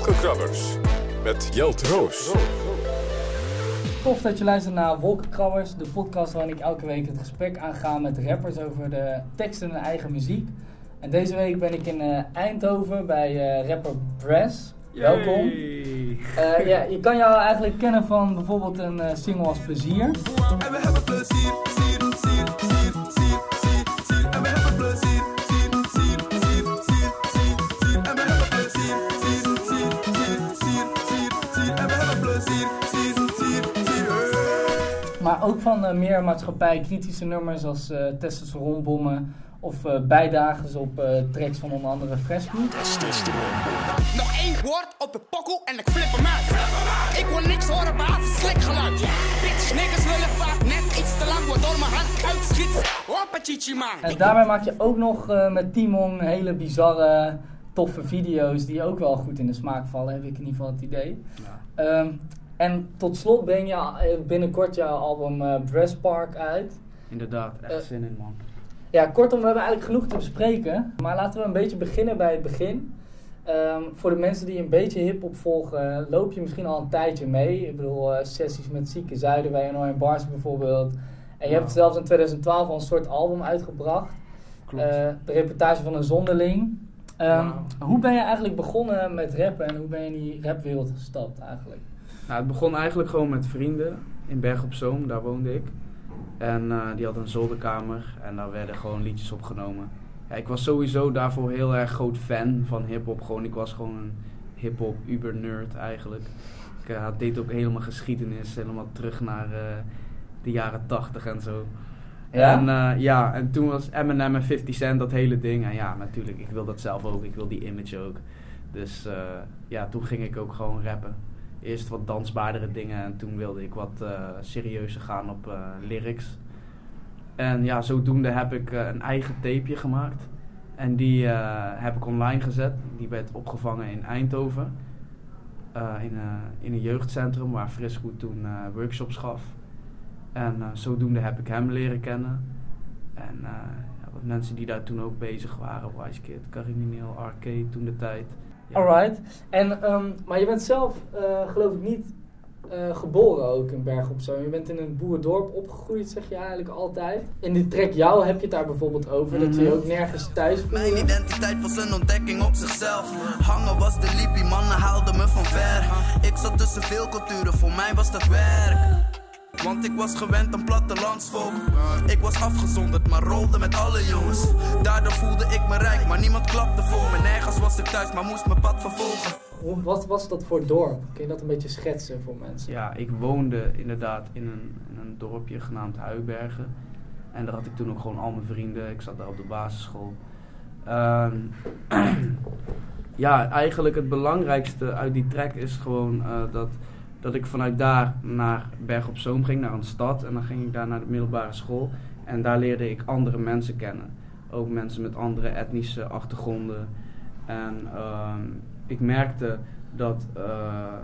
Wolkenkrabbers met Jelt Roos. Tof dat je luistert naar Wolkenkrabbers, de podcast waarin ik elke week het gesprek aanga met rappers over de teksten en eigen muziek. En deze week ben ik in eh, Eindhoven bij eh, rapper Brass. Welkom. Eh, ja, je kan jou eigenlijk kennen van bijvoorbeeld een eh, single als Plezier. En we hebben plezier, Maar ook van eh, meer maatschappij-kritische nummers als eh testosteronbommen of eh bijdragers op eh, tracks van onder andere Fresco. Nog één woord op de pokkel en ik flip hem uit. Ik wil niks horen behalve slikgeluid. Bitch, niggas willen vaak net iets te lang, waardoor mijn hand uitschiet. Hoppa chichi man. En daarbij maak je ook nog eh, met Timon hele bizarre, toffe video's die ook wel goed in de smaak vallen, heb ik in ieder geval het idee. Ehm, en tot slot breng je eh, binnenkort jouw album eh Dress Park uit. Inderdaad, echt Eh, zin in man. Ja, kortom, we hebben eigenlijk genoeg te bespreken. Maar laten we een beetje beginnen bij het begin. Ehm, voor de mensen die een beetje hip-hop volgen, loop je misschien al een tijdje mee. Ik bedoel, eh, sessies met Zieke Zuiden bij NO en Bars bijvoorbeeld. En je hebt zelfs in 2012 al een soort album uitgebracht. Klopt. Eh, de reportage van een zonderling. Ehm. Hoe ben je eigenlijk begonnen met rappen en hoe ben je in die rapwereld gestapt eigenlijk? Nou, het begon eigenlijk gewoon met vrienden in Berg op Zoom, daar woonde ik. En eh, die hadden een zolderkamer en daar werden gewoon liedjes opgenomen. Ja, ik was sowieso daarvoor heel erg groot fan van hip-hop. Gewoon, ik was gewoon een hip-hop uber-nerd eigenlijk. Ik eh, deed ook helemaal geschiedenis, helemaal terug naar eh, de jaren 80 en zo. Ja? En, ja, en toen was Eminem en 50 Cent dat hele ding. En ja, natuurlijk, ik wil dat zelf ook. Ik wil die image ook. Dus ja, toen ging ik ook gewoon rappen. Eerst wat dansbaardere dingen en toen wilde ik wat eh, serieuzer gaan op eh, lyrics. En ja, zodoende heb ik eh, een eigen tapeje gemaakt. En die heb ik online gezet. Die werd opgevangen in Eindhoven. In, in een jeugdcentrum waar Frisco toen workshops gaf. En zodoende heb ik hem leren kennen. En wat mensen die daar toen ook bezig waren. Wise Kid, Carimineel, Arcade toen de tijd. Alright. En, ehm, maar je bent zelf, eh, geloof ik, niet eh, geboren ook in Berg op Zoom. Je bent in een boerendorp opgegroeid, zeg je eigenlijk altijd. In die track Jou heb je het daar bijvoorbeeld over, dat je je ook nergens thuis Mijn voelde. identiteit was een ontdekking op zichzelf. Hangen was de liepie, mannen haalden me van ver. Ik zat tussen veel culturen, voor mij was dat werk. Want ik was gewend aan plattelandsvolk. Ik was afgezonderd, maar rolde met alle jongens. Daardoor voelde ik me rijk, maar niemand klapte voor me. Nergens was ik thuis, maar moest mijn pad vervolgen. Wat was dat voor dorp? Kun je dat een beetje schetsen voor mensen? Ja, ik woonde inderdaad in een, in een dorpje genaamd Huibergen. En daar had ik toen ook gewoon al mijn vrienden. Ik zat daar op de basisschool. Ehm, ja, eigenlijk het belangrijkste uit die track is gewoon eh, dat, dat ik vanuit daar naar Berg op Zoom ging, naar een stad. En dan ging ik daar naar de middelbare school. En daar leerde ik andere mensen kennen. Ook mensen met andere etnische achtergronden. En ehm, ik merkte dat, eh,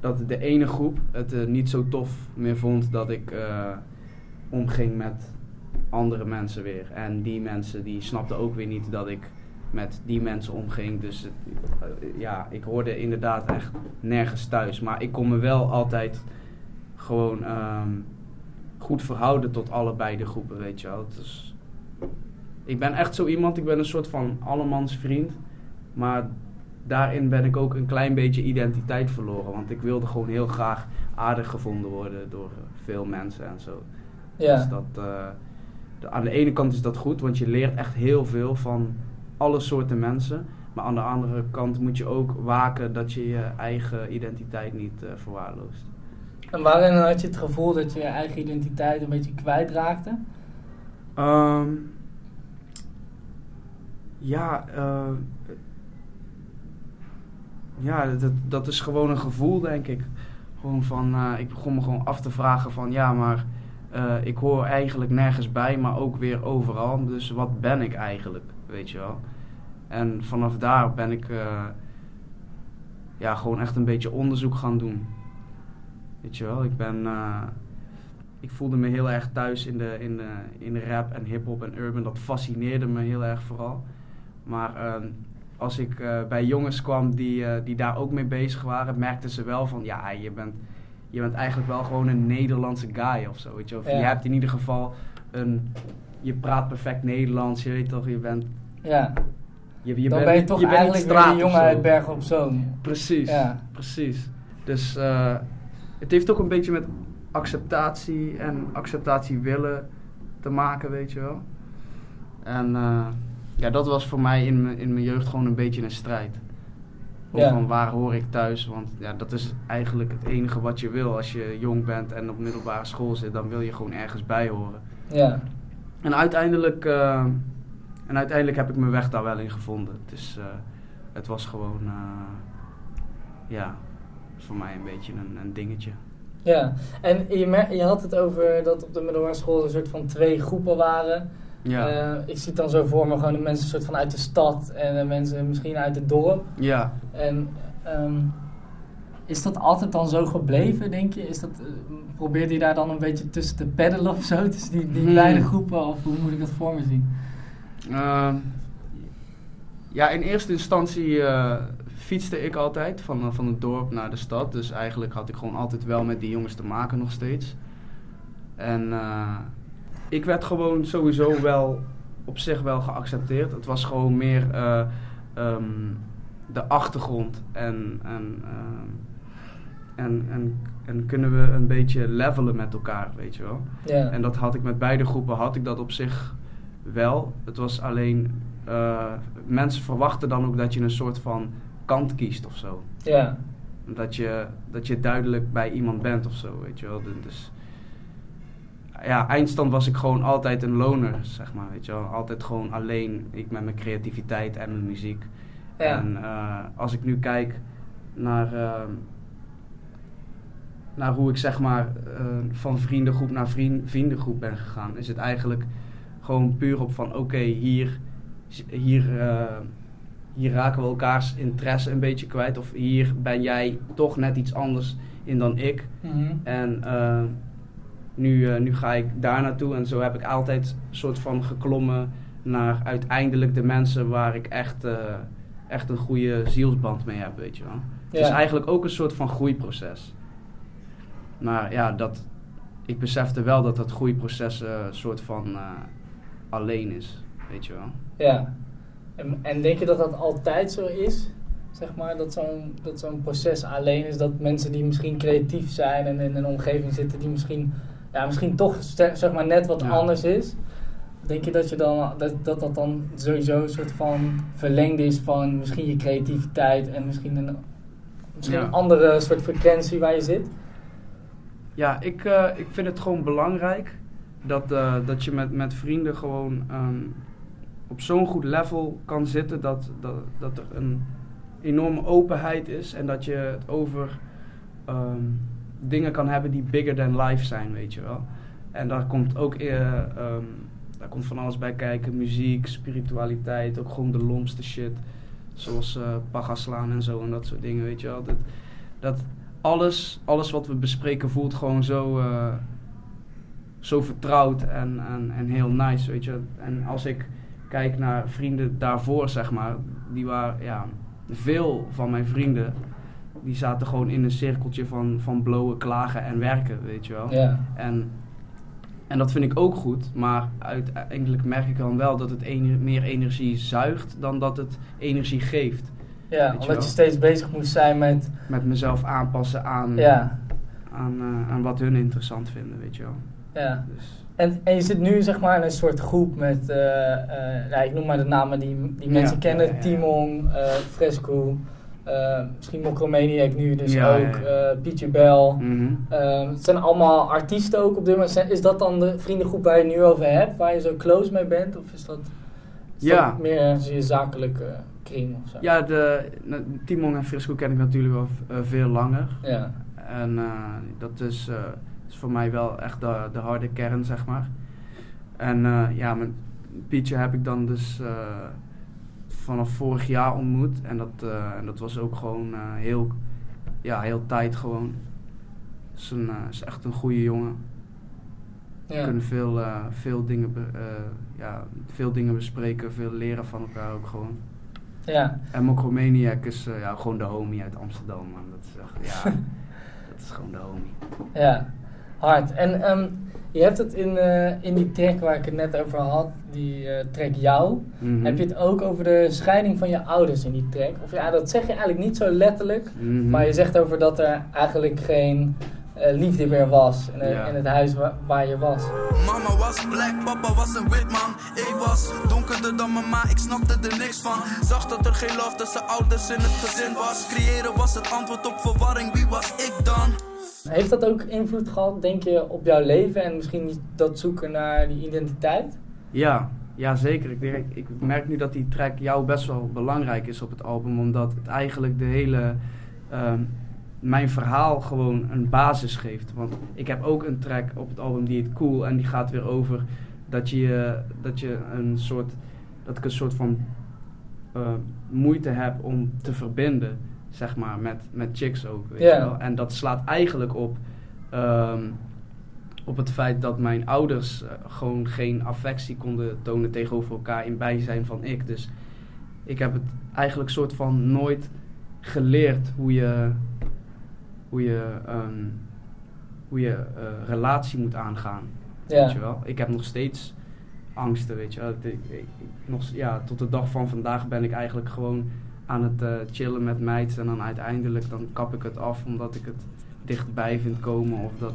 dat de ene groep het eh, niet zo tof meer vond dat ik eh, omging met andere mensen weer. En die mensen die snapten ook weer niet dat ik met die mensen omging. Dus het, eh, ja, ik hoorde inderdaad echt nergens thuis. Maar ik kon me wel altijd gewoon ehm, goed verhouden tot allebei de groepen, weet je wel. Is, ik ben echt zo iemand, ik ben een soort van allemans vriend. Maar daarin ben ik ook een klein beetje identiteit verloren. Want ik wilde gewoon heel graag aardig gevonden worden door veel mensen en zo. Dus Ja. dat, eh, de- aan de ene kant is dat goed, want je leert echt heel veel van alle soorten mensen. Maar aan de andere kant moet je ook waken dat je je eigen identiteit niet eh, verwaarloost. En waarin had je het gevoel dat je je eigen identiteit een beetje kwijtraakte? Ehm, ja, eh, ja dat, dat is gewoon een gevoel, denk ik. Gewoon van, eh, ik begon me gewoon af te vragen van, ja, maar ik hoor eigenlijk nergens bij, maar ook weer overal. Dus wat ben ik eigenlijk, weet je wel? En vanaf daar ben ik eh, ja, gewoon echt een beetje onderzoek gaan doen. Weet je wel, ik ben... eh, ik voelde me heel erg thuis in de, in de, in de rap en hip-hop en urban. Dat fascineerde me heel erg vooral. Maar ehm, als ik eh, bij jongens kwam die, die daar ook mee bezig waren, merkten ze wel van ja, je bent, je bent eigenlijk wel gewoon een Nederlandse guy of zo. Weet je? Of Ja. je hebt in ieder geval een. Je praat perfect Nederlands, je weet toch, je bent. Ja, Je, je dan bent ben je toch niet eigenlijk weer of jongen uit Bergen op Zoom. Precies, Ja. precies. Dus eh, het heeft ook een beetje met acceptatie en acceptatie willen te maken, weet je wel. En eh, ja, dat was voor mij in, mijn- in mijn jeugd gewoon een beetje een strijd. Ja. Van waar hoor ik thuis? Want ja, dat is eigenlijk het enige wat je wil als je jong bent en op middelbare school zit. Dan wil je gewoon ergens bij horen. Ja, En uiteindelijk, eh, en uiteindelijk heb ik mijn weg daar wel in gevonden. Het, is, eh, het was gewoon, eh, ja, voor mij een beetje een, een dingetje. ja. En je, je had het over dat op de middelbare school een soort van twee groepen waren. Ja, Eh, ik zie het dan zo voor me, gewoon de mensen soort van uit de stad en de mensen misschien uit het dorp. ja. En ehm, is dat altijd dan zo gebleven, denk je? Is dat, eh, probeerde je daar dan een beetje tussen te peddelen of zo? Tussen die, die Hmm. beide groepen? Of hoe moet ik dat voor me zien? Ehm, ja, in eerste instantie eh, fietste ik altijd van, eh, van het dorp naar de stad. Dus eigenlijk had ik gewoon altijd wel met die jongens te maken nog steeds. En eh, ik werd gewoon sowieso wel op zich wel geaccepteerd. Het was gewoon meer eh, ehm, de achtergrond en, en, ehm, en, en, en kunnen we een beetje levelen met elkaar, weet je wel. Ja, En dat had ik met beide groepen, had ik dat op zich wel. Het was alleen, eh, mensen verwachten dan ook dat je een soort van kant kiest of zo. ja, Dat je, dat je duidelijk bij iemand bent of zo, weet je wel. Dus, ja, eindstand was ik gewoon altijd een loner, zeg maar, weet je wel. Altijd gewoon alleen, ik met mijn creativiteit en mijn muziek. ja. En eh, als ik nu kijk naar, ehm, naar hoe ik zeg maar eh, van vriendengroep naar vriend, vriendengroep ben gegaan, is het eigenlijk gewoon puur op van oké, hier, hier, eh, hier raken we elkaars interesse een beetje kwijt. Of hier ben jij toch net iets anders in dan ik. Mhm. En eh, nu, eh, nu ga ik daar naartoe. En zo heb ik altijd een soort van geklommen naar uiteindelijk de mensen waar ik echt, echt een goede zielsband mee heb, weet je wel. Het is eigenlijk ook een soort van groeiproces. Maar ja, dat, ik besefte wel dat dat groeiproces een soort van alleen is, weet je wel. Ja. En, en denk je dat dat altijd zo is? Zeg maar, dat zo'n dat zo'n proces alleen is, dat mensen die misschien creatief zijn en in een omgeving zitten die misschien, ja, misschien toch zeg maar net wat Ja. anders is. Denk je dat, je dan, dat, dat dat dan sowieso een soort van verlengd is van misschien je creativiteit en misschien een, misschien Ja. een andere soort frequentie waar je zit? Ja, ik, eh, ik vind het gewoon belangrijk dat, eh, dat je met, met vrienden gewoon ehm, op zo'n goed level kan zitten dat, dat, dat er een enorme openheid is en dat je het over ehm, dingen kan hebben die bigger than life zijn, weet je wel. En daar komt ook eh, ehm, daar komt van alles bij kijken, muziek, spiritualiteit, ook gewoon de lomste shit. Zoals eh paga slaan en zo en dat soort dingen, weet je wel. Dat, dat alles, alles wat we bespreken voelt gewoon zo, eh, zo vertrouwd en, en, en heel nice, weet je. En als ik kijk naar vrienden daarvoor, zeg maar, die waren, ja, veel van mijn vrienden, die zaten gewoon in een cirkeltje van, van blowen, klagen en werken, weet je wel. Ja. En, en dat vind ik ook goed, maar uiteindelijk merk ik dan wel dat het meer energie zuigt dan dat het energie geeft. Ja, je omdat je steeds bezig moest zijn met, Met mezelf aanpassen aan, aan, eh, aan wat hun interessant vinden, weet je wel. Ja. Dus, En, en je zit nu zeg maar in een soort groep met, eh, eh, ja, ik noem maar de namen die, die mensen kennen. ja, ja, ja. Timon, eh, Fresco, misschien Mokromaniac nu dus ook, Pietje Bel. mhm. Eh, het zijn allemaal artiesten ook op dit moment. Is dat dan de vriendengroep waar je nu over hebt, waar je zo close mee bent? Of is dat, is dat meer je zakelijke kring of zo? Ja, de, Timon en Frisco ken ik natuurlijk wel eh, veel langer. Ja, En dat is, is voor mij wel echt de, de harde kern, zeg maar. En eh, ja, met Pietje heb ik dan dus eh, vanaf vorig jaar ontmoet. En dat, eh, en dat was ook gewoon heel, ja, heel tijd gewoon. Is, een, is echt een goede jongen. We ja. kunnen veel, veel, dingen ja, veel dingen bespreken, veel leren van elkaar ook gewoon. Ja. En Mokromaniac is ja, gewoon de homie uit Amsterdam, man. Dat is echt, ja, dat is gewoon de homie. Ja, hard. En ehm, je hebt het in, eh, in die track waar ik het net over had, die eh, track Jou, Mhm. heb je het ook over de scheiding van je ouders in die track. Of ja, dat zeg je eigenlijk niet zo letterlijk, Mhm. maar je zegt over dat er eigenlijk geen eh, liefde meer was in, Ja. in het huis wa- waar je was. Mama was black, papa was een wit man. Ik was donkerder dan mama, ik snapte er niks van. Zag dat er geen love tussen ouders in het gezin was. Creëren was het antwoord op verwarring, wie was ik dan? Heeft dat ook invloed gehad, denk je, op jouw leven en misschien dat zoeken naar die identiteit? Ja, ja zeker. Ik, ik merk nu dat die track jou best wel belangrijk is op het album, omdat het eigenlijk de hele. ehm, mijn verhaal gewoon een basis geeft. Want ik heb ook een track op het album die heet Cool en die gaat weer over dat je, dat je een soort. dat ik een soort van eh, moeite heb om te verbinden, zeg maar, met, met chicks ook. Weet je wel? En dat slaat eigenlijk op. ehm, op het feit dat mijn ouders eh, gewoon geen affectie konden tonen tegenover elkaar in bijzijn van ik. Dus ik heb het eigenlijk soort van nooit geleerd hoe je, hoe je, ehm, hoe je eh, relatie moet aangaan. Weet je wel? Ik heb nog steeds angsten, weet je wel. Ik- ik- ik- nog, ja, tot de dag van vandaag ben ik eigenlijk gewoon aan het eh, chillen met meiden. En dan uiteindelijk dan kap ik het af omdat ik het dichtbij vind komen of dat...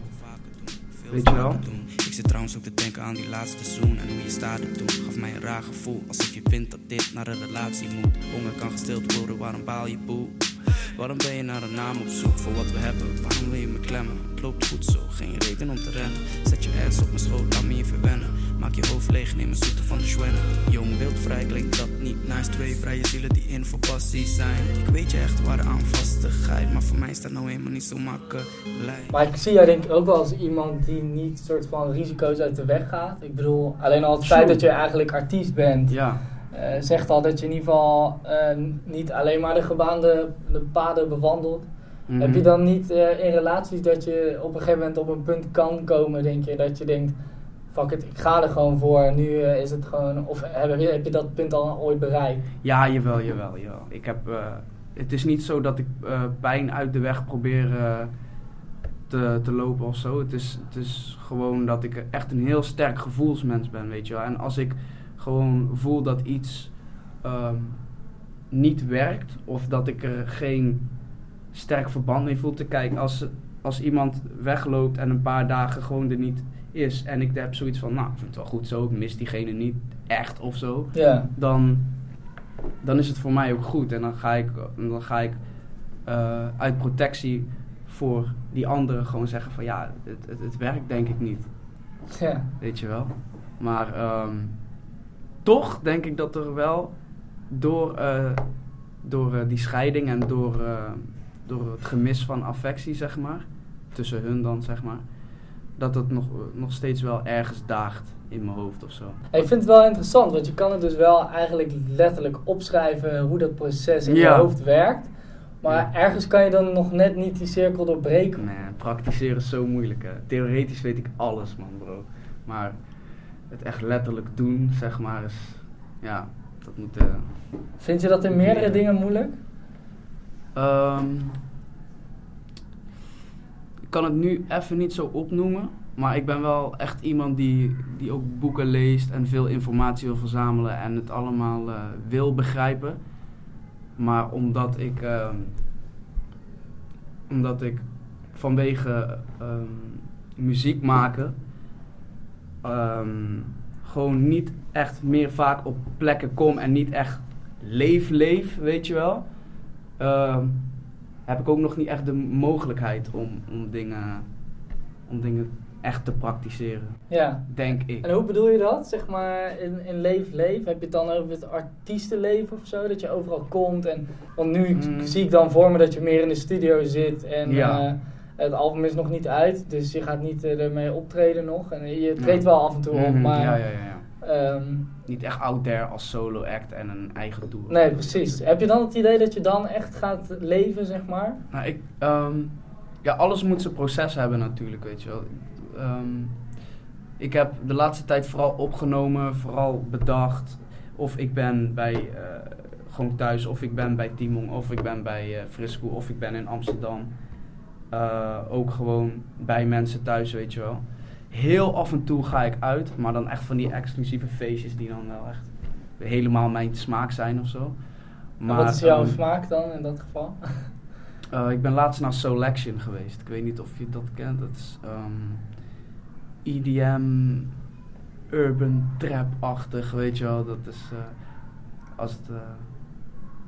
Weet je wel? Ik zit trouwens ook te denken aan die laatste zoen en hoe je staarde toen. Gaf mij een raar gevoel, alsof je vindt dat dit naar een relatie moet. Honger kan gestild worden, waarom baal je boe? Waarom ben je naar een naam op zoek voor wat we hebben? Waarom wil je me klemmen? Het loopt goed zo, geen reden om te rennen. Zet je ass op mijn schoot, laat me je verwennen. Maak je hoofd leeg, neem een zoete van de schwennen. Vrij, klinkt dat niet nice. Twee vrije zielen die in voor passie zijn. Ik weet je echt waar aan vastigheid, maar voor mij is dat nou helemaal niet zo makkelijk. Maar ik zie jou denk ik ook wel als iemand die niet soort van risico's uit de weg gaat. Ik bedoel, alleen al het True. feit dat je eigenlijk artiest bent, Ja, eh, zegt al dat je in ieder geval eh, niet alleen maar de gebaande de paden bewandelt. Mhm. Heb je dan niet eh, in relaties dat je op een gegeven moment op een punt kan komen, denk je, dat je denkt, fuck ik ga er gewoon voor. Nu eh, is het gewoon, of heb je, heb je dat punt al ooit bereikt? Ja, jawel, jawel, jawel. Ik heb, eh, het is niet zo dat ik eh, pijn uit de weg probeer te, te lopen of zo. Het is, het is gewoon dat ik echt een heel sterk gevoelsmens ben, weet je wel. En als ik gewoon voel dat iets ehm, niet werkt of dat ik er geen sterk verband mee voel te kijken. Als, als iemand wegloopt en een paar dagen gewoon er niet is en ik heb zoiets van, nou, ik vind het wel goed zo, ik mis diegene niet echt of zo Ja, dan, dan is het voor mij ook goed. En dan ga ik, dan ga ik eh, uit protectie voor die anderen gewoon zeggen van ja, het, het, het werkt denk ik niet. ja, Weet je wel. Maar ehm, toch denk ik dat er wel door, eh, door eh, die scheiding en door, door het gemis van affectie, zeg maar, tussen hun dan, zeg maar, dat het nog, nog steeds wel ergens daagt in mijn hoofd of zo. Ik vind het wel interessant, want je kan het dus wel eigenlijk letterlijk opschrijven hoe dat proces in je hoofd werkt. Maar Ja. ergens kan je dan nog net niet die cirkel doorbreken. Nee, praktiseren is zo moeilijk. Hè. Theoretisch weet ik alles, man, bro. Maar het echt letterlijk doen, zeg maar, is. Ja, dat moet. eh, Vind je dat in meerdere dingen moeilijk? ik kan het nu even niet zo opnoemen. Maar ik ben wel echt iemand die, die ook boeken leest en veel informatie wil verzamelen en het allemaal eh, wil begrijpen. Maar omdat ik, ehm, omdat ik vanwege ehm, muziek maken ehm, gewoon niet echt meer vaak op plekken kom en niet echt leef, leef, weet je wel. Heb ik ook nog niet echt de mogelijkheid om, om, dingen, om dingen echt te praktiseren, Ja. denk ik. En hoe bedoel je dat? Zeg maar in, in leef, leef. Heb je het dan over het artiestenleven of zo? Dat je overal komt en... Want nu Mm. zie ik dan voor me dat je meer in de studio zit en Ja. eh, het album is nog niet uit. Dus je gaat niet eh, ermee optreden nog. En je Ja. treedt wel af en toe op, Mhm, maar... Ja, ja, ehm, Niet echt out there als solo act en een eigen doel. nee, precies. Heb je dan het idee dat je dan echt gaat leven, zeg maar? Nou, ik, ehm, ja, alles moet zijn proces hebben natuurlijk, weet je wel. Ehm, ik heb de laatste tijd vooral opgenomen, vooral bedacht. Of ik ben bij, eh, gewoon thuis. Of ik ben bij Timon, of ik ben bij eh, Frisco, of ik ben in Amsterdam. Eh, ook gewoon bij mensen thuis, weet je wel. Heel af en toe ga ik uit, maar dan echt van die exclusieve feestjes die dan wel echt helemaal mijn smaak zijn of zo. En wat is jouw ehm, smaak dan in dat geval? eh, ik ben laatst naar Selection geweest. Ik weet niet of je dat kent. Dat is ehm, EDM, urban trap-achtig, weet je wel. Dat is eh, als het, eh,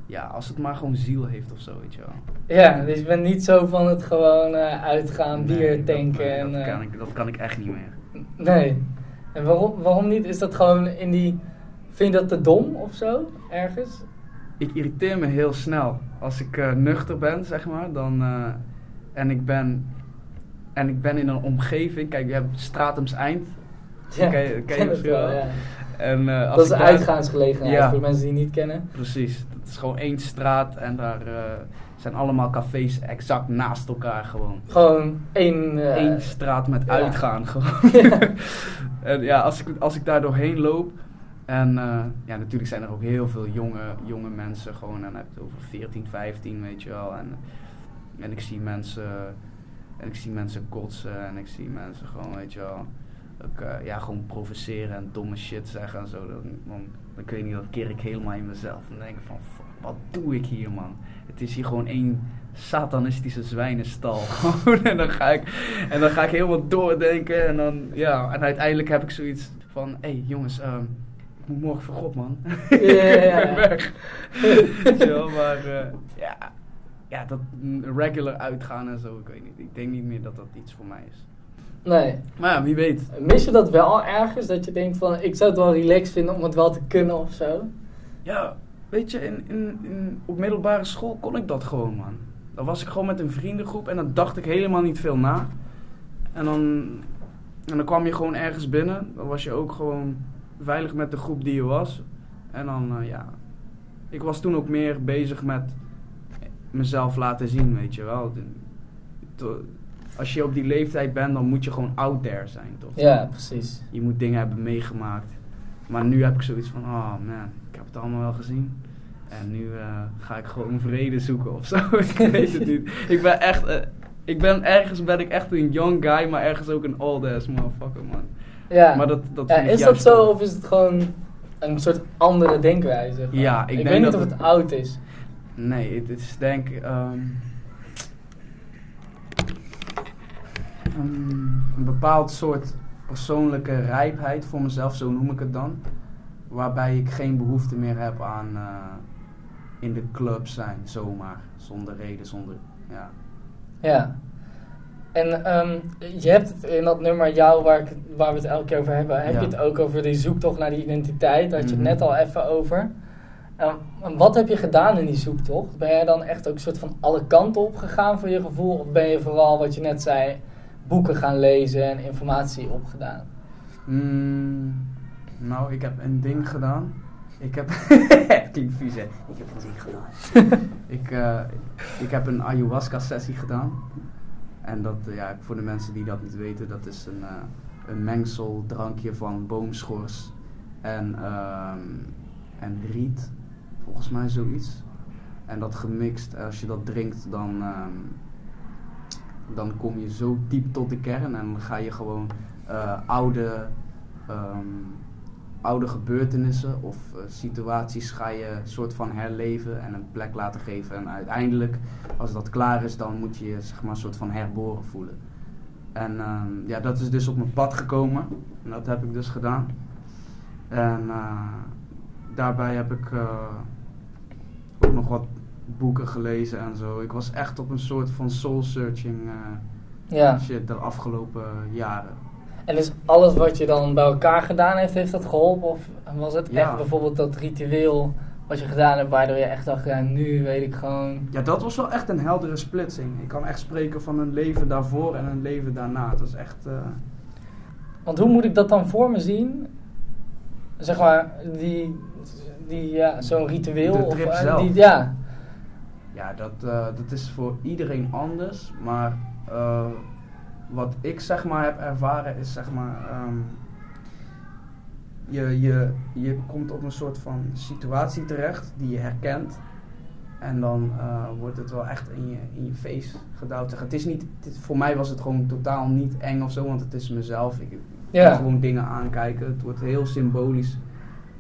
ja, als het maar gewoon ziel heeft of zo, weet je wel. Ja, dus je bent niet zo van het gewoon eh, uitgaan, Nee, bier dat- tanken en... dat, eh, kan ik, dat kan ik echt niet meer. Nee. En waarom, waarom niet? Is dat gewoon in die... Vind je dat te dom of zo? Ergens? Ik irriteer me heel snel. Als ik eh, nuchter ben, zeg maar, dan, en, ik ben, en ik ben in een omgeving... Kijk, je hebt Stratums Eind. Ja, Ken je- ken misschien wel? ja. En, eh, als Dat is een daar- uitgaansgelegenheid Ja. voor mensen die het niet kennen. Precies. Het is gewoon één straat en daar eh, zijn allemaal cafés exact naast elkaar gewoon. Gewoon één... Eén straat met ja. uitgaan gewoon. Ja. en ja, als ik, als ik daar doorheen loop. En ja, natuurlijk zijn er ook heel veel jonge, jonge mensen gewoon. En dan heb je het over 14, 15, weet je wel. En, en ik zie mensen. En ik zie mensen kotsen. En ik zie mensen gewoon, weet je wel. Ook, eh, ja, gewoon provoceren en domme shit zeggen en zo. Dan, dan, dan kun je niet, dan keer ik helemaal in mezelf. En dan denk ik van, fuck, wat doe ik hier, man? Het is hier gewoon één satanistische zwijnenstal. En, dan ga ik, en dan ga ik helemaal doordenken. En dan, ja, en uiteindelijk heb ik zoiets van, hé hey, jongens, ehm, ik moet morgen vroeg op, man. Ja, ja, ja. ik ben weg. Maar eh, ja, ja, dat mm, regular uitgaan en zo, ik weet niet. Ik denk niet meer dat dat iets voor mij is. Nee. Maar ja, wie weet. Mis je dat wel ergens? Dat je denkt van, ik zou het wel relaxed vinden om het wel te kunnen of zo? Ja, weet je, in, in, in, op middelbare school kon ik dat gewoon, man. Dan was ik gewoon met een vriendengroep en dan dacht ik helemaal niet veel na. En dan, en dan kwam je gewoon ergens binnen. Dan was je ook gewoon veilig met de groep die je was. En dan, eh, ja... Ik was toen ook meer bezig met mezelf laten zien, weet je wel. De- Als je op die leeftijd bent, dan moet je gewoon out there zijn, toch? Ja, precies. je moet dingen hebben meegemaakt. Maar nu heb ik zoiets van, oh man, ik heb het allemaal wel gezien. En nu eh, ga ik gewoon vrede zoeken of zo. ik weet het niet. Ik ben echt, eh, ik ben ergens ben ik echt een young guy, maar ergens ook een old ass motherfucker, man. Ja. Maar dat, dat ja, is dat zo of is het gewoon een soort andere denkwijze? Ja, ik ik denk weet niet dat of het- het oud is. Nee, het is denk ik een, een bepaald soort persoonlijke rijpheid voor mezelf, zo noem ik het dan. Waarbij ik geen behoefte meer heb aan eh, in de club zijn, zomaar. Zonder reden, zonder. Ja. Ja. En ehm, je hebt het in dat nummer jou, waar, ik, waar we het elke keer over hebben, heb Ja. je het ook over die zoektocht naar die identiteit. Daar had je het Mhm. net al even over. Ehm, wat heb je gedaan in die zoektocht? Ben jij dan echt ook een soort van alle kanten op gegaan voor je gevoel? Of ben je vooral, wat je net zei, boeken gaan lezen en informatie opgedaan? Mm, nou, ik heb een ding gedaan. Ik heb. Klinkt vies, hè? Ik heb een ding gedaan. ik, eh, ik heb een ayahuasca-sessie gedaan. En dat, ja, voor de mensen die dat niet weten, dat is een, eh, een mengsel drankje van boomschors en, ehm, en riet. Volgens mij zoiets. En dat gemixt, als je dat drinkt, dan, ehm, dan kom je zo diep tot de kern en dan ga je gewoon eh, oude, ehm, oude gebeurtenissen of eh, situaties ga je soort van herleven en een plek laten geven. En uiteindelijk, als dat klaar is, dan moet je je zeg maar soort van herboren voelen. En ehm, ja, dat is dus op mijn pad gekomen. En dat heb ik dus gedaan. En eh, daarbij heb ik ook nog wat boeken gelezen en zo. Ik was echt op een soort van soul-searching eh, Ja. shit de afgelopen jaren. En is alles wat je dan bij elkaar gedaan heeft, heeft dat geholpen? Of was het Ja. echt bijvoorbeeld dat ritueel wat je gedaan hebt, waardoor je echt dacht, ja, nu weet ik gewoon... Ja, dat was wel echt een heldere splitsing. Ik kan echt spreken van een leven daarvoor en een leven daarna. Dat is echt... eh, Want hoe moet ik dat dan voor me zien? Zeg maar, die, die ja, zo'n ritueel. De of, trip eh, zelf. Die, ja, ja, dat, eh, dat is voor iedereen anders. Maar eh, wat ik zeg maar heb ervaren is zeg maar... ehm, je, je, je komt op een soort van situatie terecht die je herkent. En dan eh, wordt het wel echt in je, in je face gedouwd. Zeg, Het is niet, voor mij was het gewoon totaal niet eng of zo, want het is mezelf. Ik Ja. kan gewoon dingen aankijken. Het wordt heel symbolisch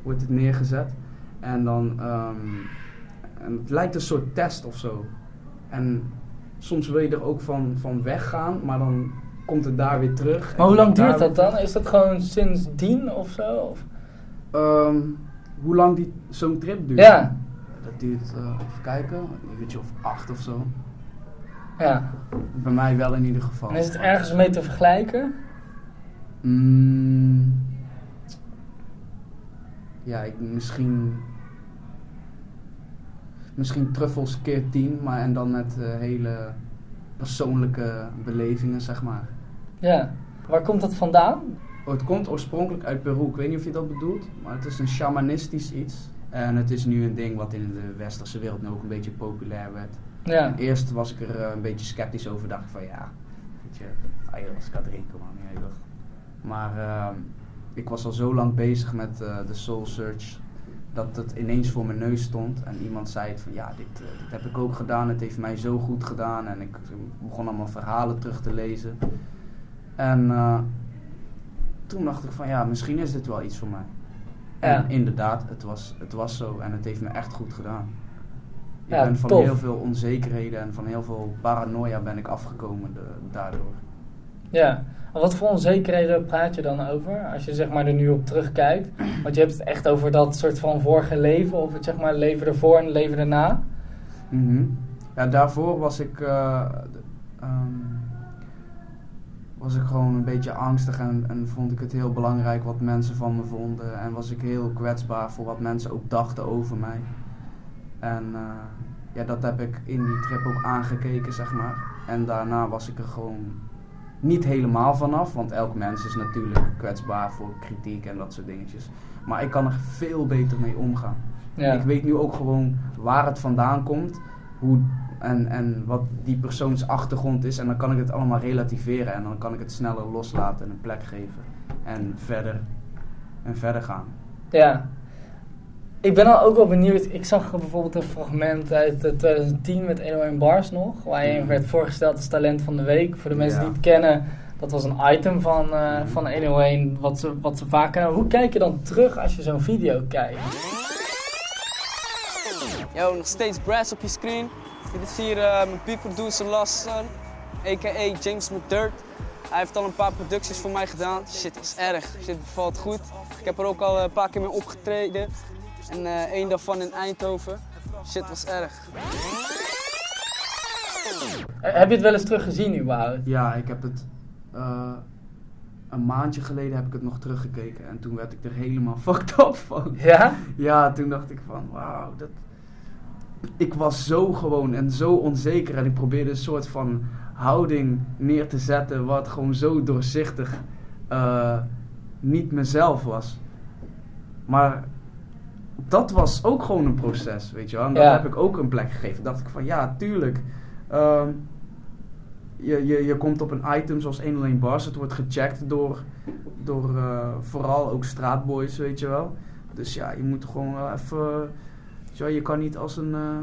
wordt het neergezet. En dan, ehm, en het lijkt een soort test of zo. En soms wil je er ook van, van weggaan, maar dan komt het daar weer terug. Maar hoe lang duurt dat dan? Is dat gewoon sindsdien of zo? Of? Ehm, hoe lang die, zo'n trip duurt? Ja, Dat duurt, eh, even kijken, een uurtje of acht of zo. ja. Bij mij wel in ieder geval. En is het ergens mee te vergelijken? Mm, ja, ik, misschien... Misschien truffels keer tien, maar en dan met eh, hele persoonlijke belevingen, zeg maar. Ja. Waar komt dat vandaan? Oh, het komt oorspronkelijk uit Peru. Ik weet niet of je dat bedoelt, maar het is een shamanistisch iets. En het is nu een ding wat in de westerse wereld nu ook een beetje populair werd. Ja. En eerst was ik er eh, een beetje sceptisch over. Dacht ik van ja, weet je, ayahuasca drinken man. Ja. Maar ehm, ik was al zo lang bezig met eh, de Soul Search. Dat het ineens voor mijn neus stond. En iemand zei het van ja, dit, eh, dit heb ik ook gedaan. Het heeft mij zo goed gedaan. En ik begon allemaal verhalen terug te lezen. En eh, toen dacht ik van ja, misschien is dit wel iets voor mij. Ja. En inderdaad, het was, het was zo. En het heeft me echt goed gedaan. Ik Ja, ben van tof. heel veel onzekerheden en van heel veel paranoia ben ik afgekomen de- daardoor. Ja. Wat voor onzekerheden praat je dan over? Als je zeg maar er nu op terugkijkt. Want je hebt het echt over dat soort van vorige leven. Of het zeg maar leven ervoor en leven erna. Mhm. Ja, daarvoor was ik, eh, ehm, was ik gewoon een beetje angstig en, en vond ik het heel belangrijk wat mensen van me vonden. En was ik heel kwetsbaar voor wat mensen ook dachten over mij. En eh, ja, dat heb ik in die trip ook aangekeken, zeg maar. En daarna was ik er gewoon niet helemaal vanaf, want elk mens is natuurlijk kwetsbaar voor kritiek en dat soort dingetjes. Maar ik kan er veel beter mee omgaan. Ja. Ik weet nu ook gewoon waar het vandaan komt hoe, en, en wat die persoons achtergrond is. En dan kan ik het allemaal relativeren en dan kan ik het sneller loslaten en een plek geven. En verder, en verder gaan. Ja. Ik ben dan ook wel benieuwd. Ik zag bijvoorbeeld een fragment uit eh, 2010 met 101 Bars nog. Waarin Mhm. werd voorgesteld als talent van de week. Voor de mensen Ja. die het kennen. Dat was een item van, eh, Mhm. van 101 wat ze, wat ze vaak kennen. Hoe kijk je dan terug als je zo'n video kijkt? Yo, nog steeds Brass op je screen. Dit is hier eh, mijn beatproducer Lassan, a.k.a. James McDirt. Hij heeft al een paar producties voor mij gedaan. Shit, was erg. Shit bevalt goed. Ik heb er ook al eh, een paar keer mee opgetreden. En eh één daarvan in Eindhoven. Shit, was erg. Eh, heb je het wel eens teruggezien überhaupt? Ja, ik heb het eh, een maandje geleden heb ik het nog teruggekeken. En toen werd ik er helemaal fucked up van. Ja? Ja, toen dacht ik van, wauw, dat... Ik was zo gewoon en zo onzeker en ik probeerde een soort van houding neer te zetten wat gewoon zo doorzichtig eh, niet mezelf was. Maar dat was ook gewoon een proces, weet je wel. En dat Ja. heb ik ook een plek gegeven. dacht ik van, ja, tuurlijk. Ehm, je, je, je komt op een item zoals 101 Bars. Het wordt gecheckt door, door eh, vooral ook straatboys, weet je wel. Dus ja, je moet gewoon wel even... weet je, kan niet als een, eh,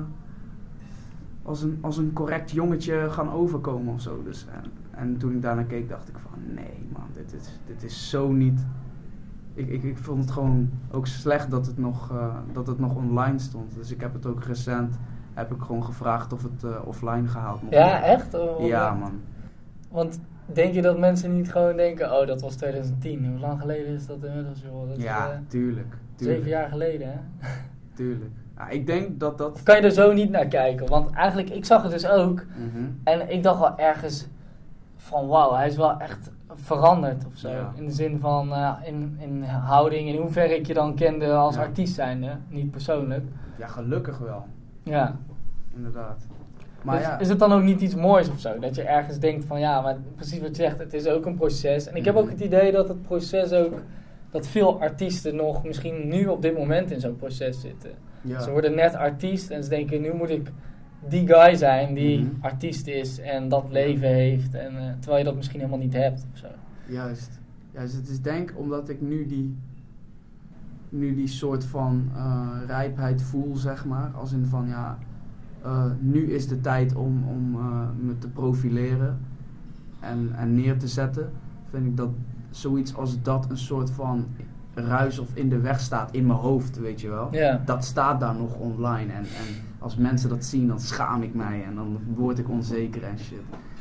als, een, als een correct jongetje gaan overkomen of zo. Dus, en, en toen ik daarnaar keek, dacht ik van... Nee man, dit is, dit is zo niet... Ik, ik, ik vond het gewoon ook slecht dat het, nog, eh, dat het nog online stond. Dus ik heb het ook recent... Heb ik gewoon gevraagd of het eh, offline gehaald mocht Ja, echt? Oh, Ja, man. Want denk je dat mensen niet gewoon denken, oh dat was 2010. Hoe lang geleden is dat inmiddels joh? Dat is, Ja, eh, tuurlijk. zeven tuurlijk jaar geleden hè? Tuurlijk. Ja, ik denk dat dat... Of kan je er zo niet naar kijken? Want eigenlijk, ik zag het dus ook. Mhm. En ik dacht wel ergens van wauw, hij is wel echt veranderd of zo. Ja. In de zin van eh, in, in houding, in hoeverre ik je dan kende als Ja. artiest zijnde. Niet persoonlijk. Ja, gelukkig wel. Ja. Inderdaad. Maar Dus ja, Is het dan ook niet iets moois of zo? Dat je ergens denkt van ja, maar precies wat je zegt, het is ook een proces. En ik heb Mhm. ook het idee dat het proces ook, dat veel artiesten nog misschien nu op dit moment in zo'n proces zitten. ja. Ze worden net artiest en ze denken nu moet ik die guy zijn die Mhm. artiest is en dat leven heeft. En, eh, terwijl je dat misschien helemaal niet hebt of zo. Juist. Juist, het is denk omdat ik nu die nu die soort van eh, rijpheid voel, zeg maar. Als in van ja, eh, nu is de tijd om, om me te profileren en, en neer te zetten. Vind ik dat zoiets als dat een soort van ruis of in de weg staat in mijn hoofd, weet je wel. Ja. Dat staat daar nog online. En, en als mensen dat zien, dan schaam ik mij en dan word ik onzeker en shit.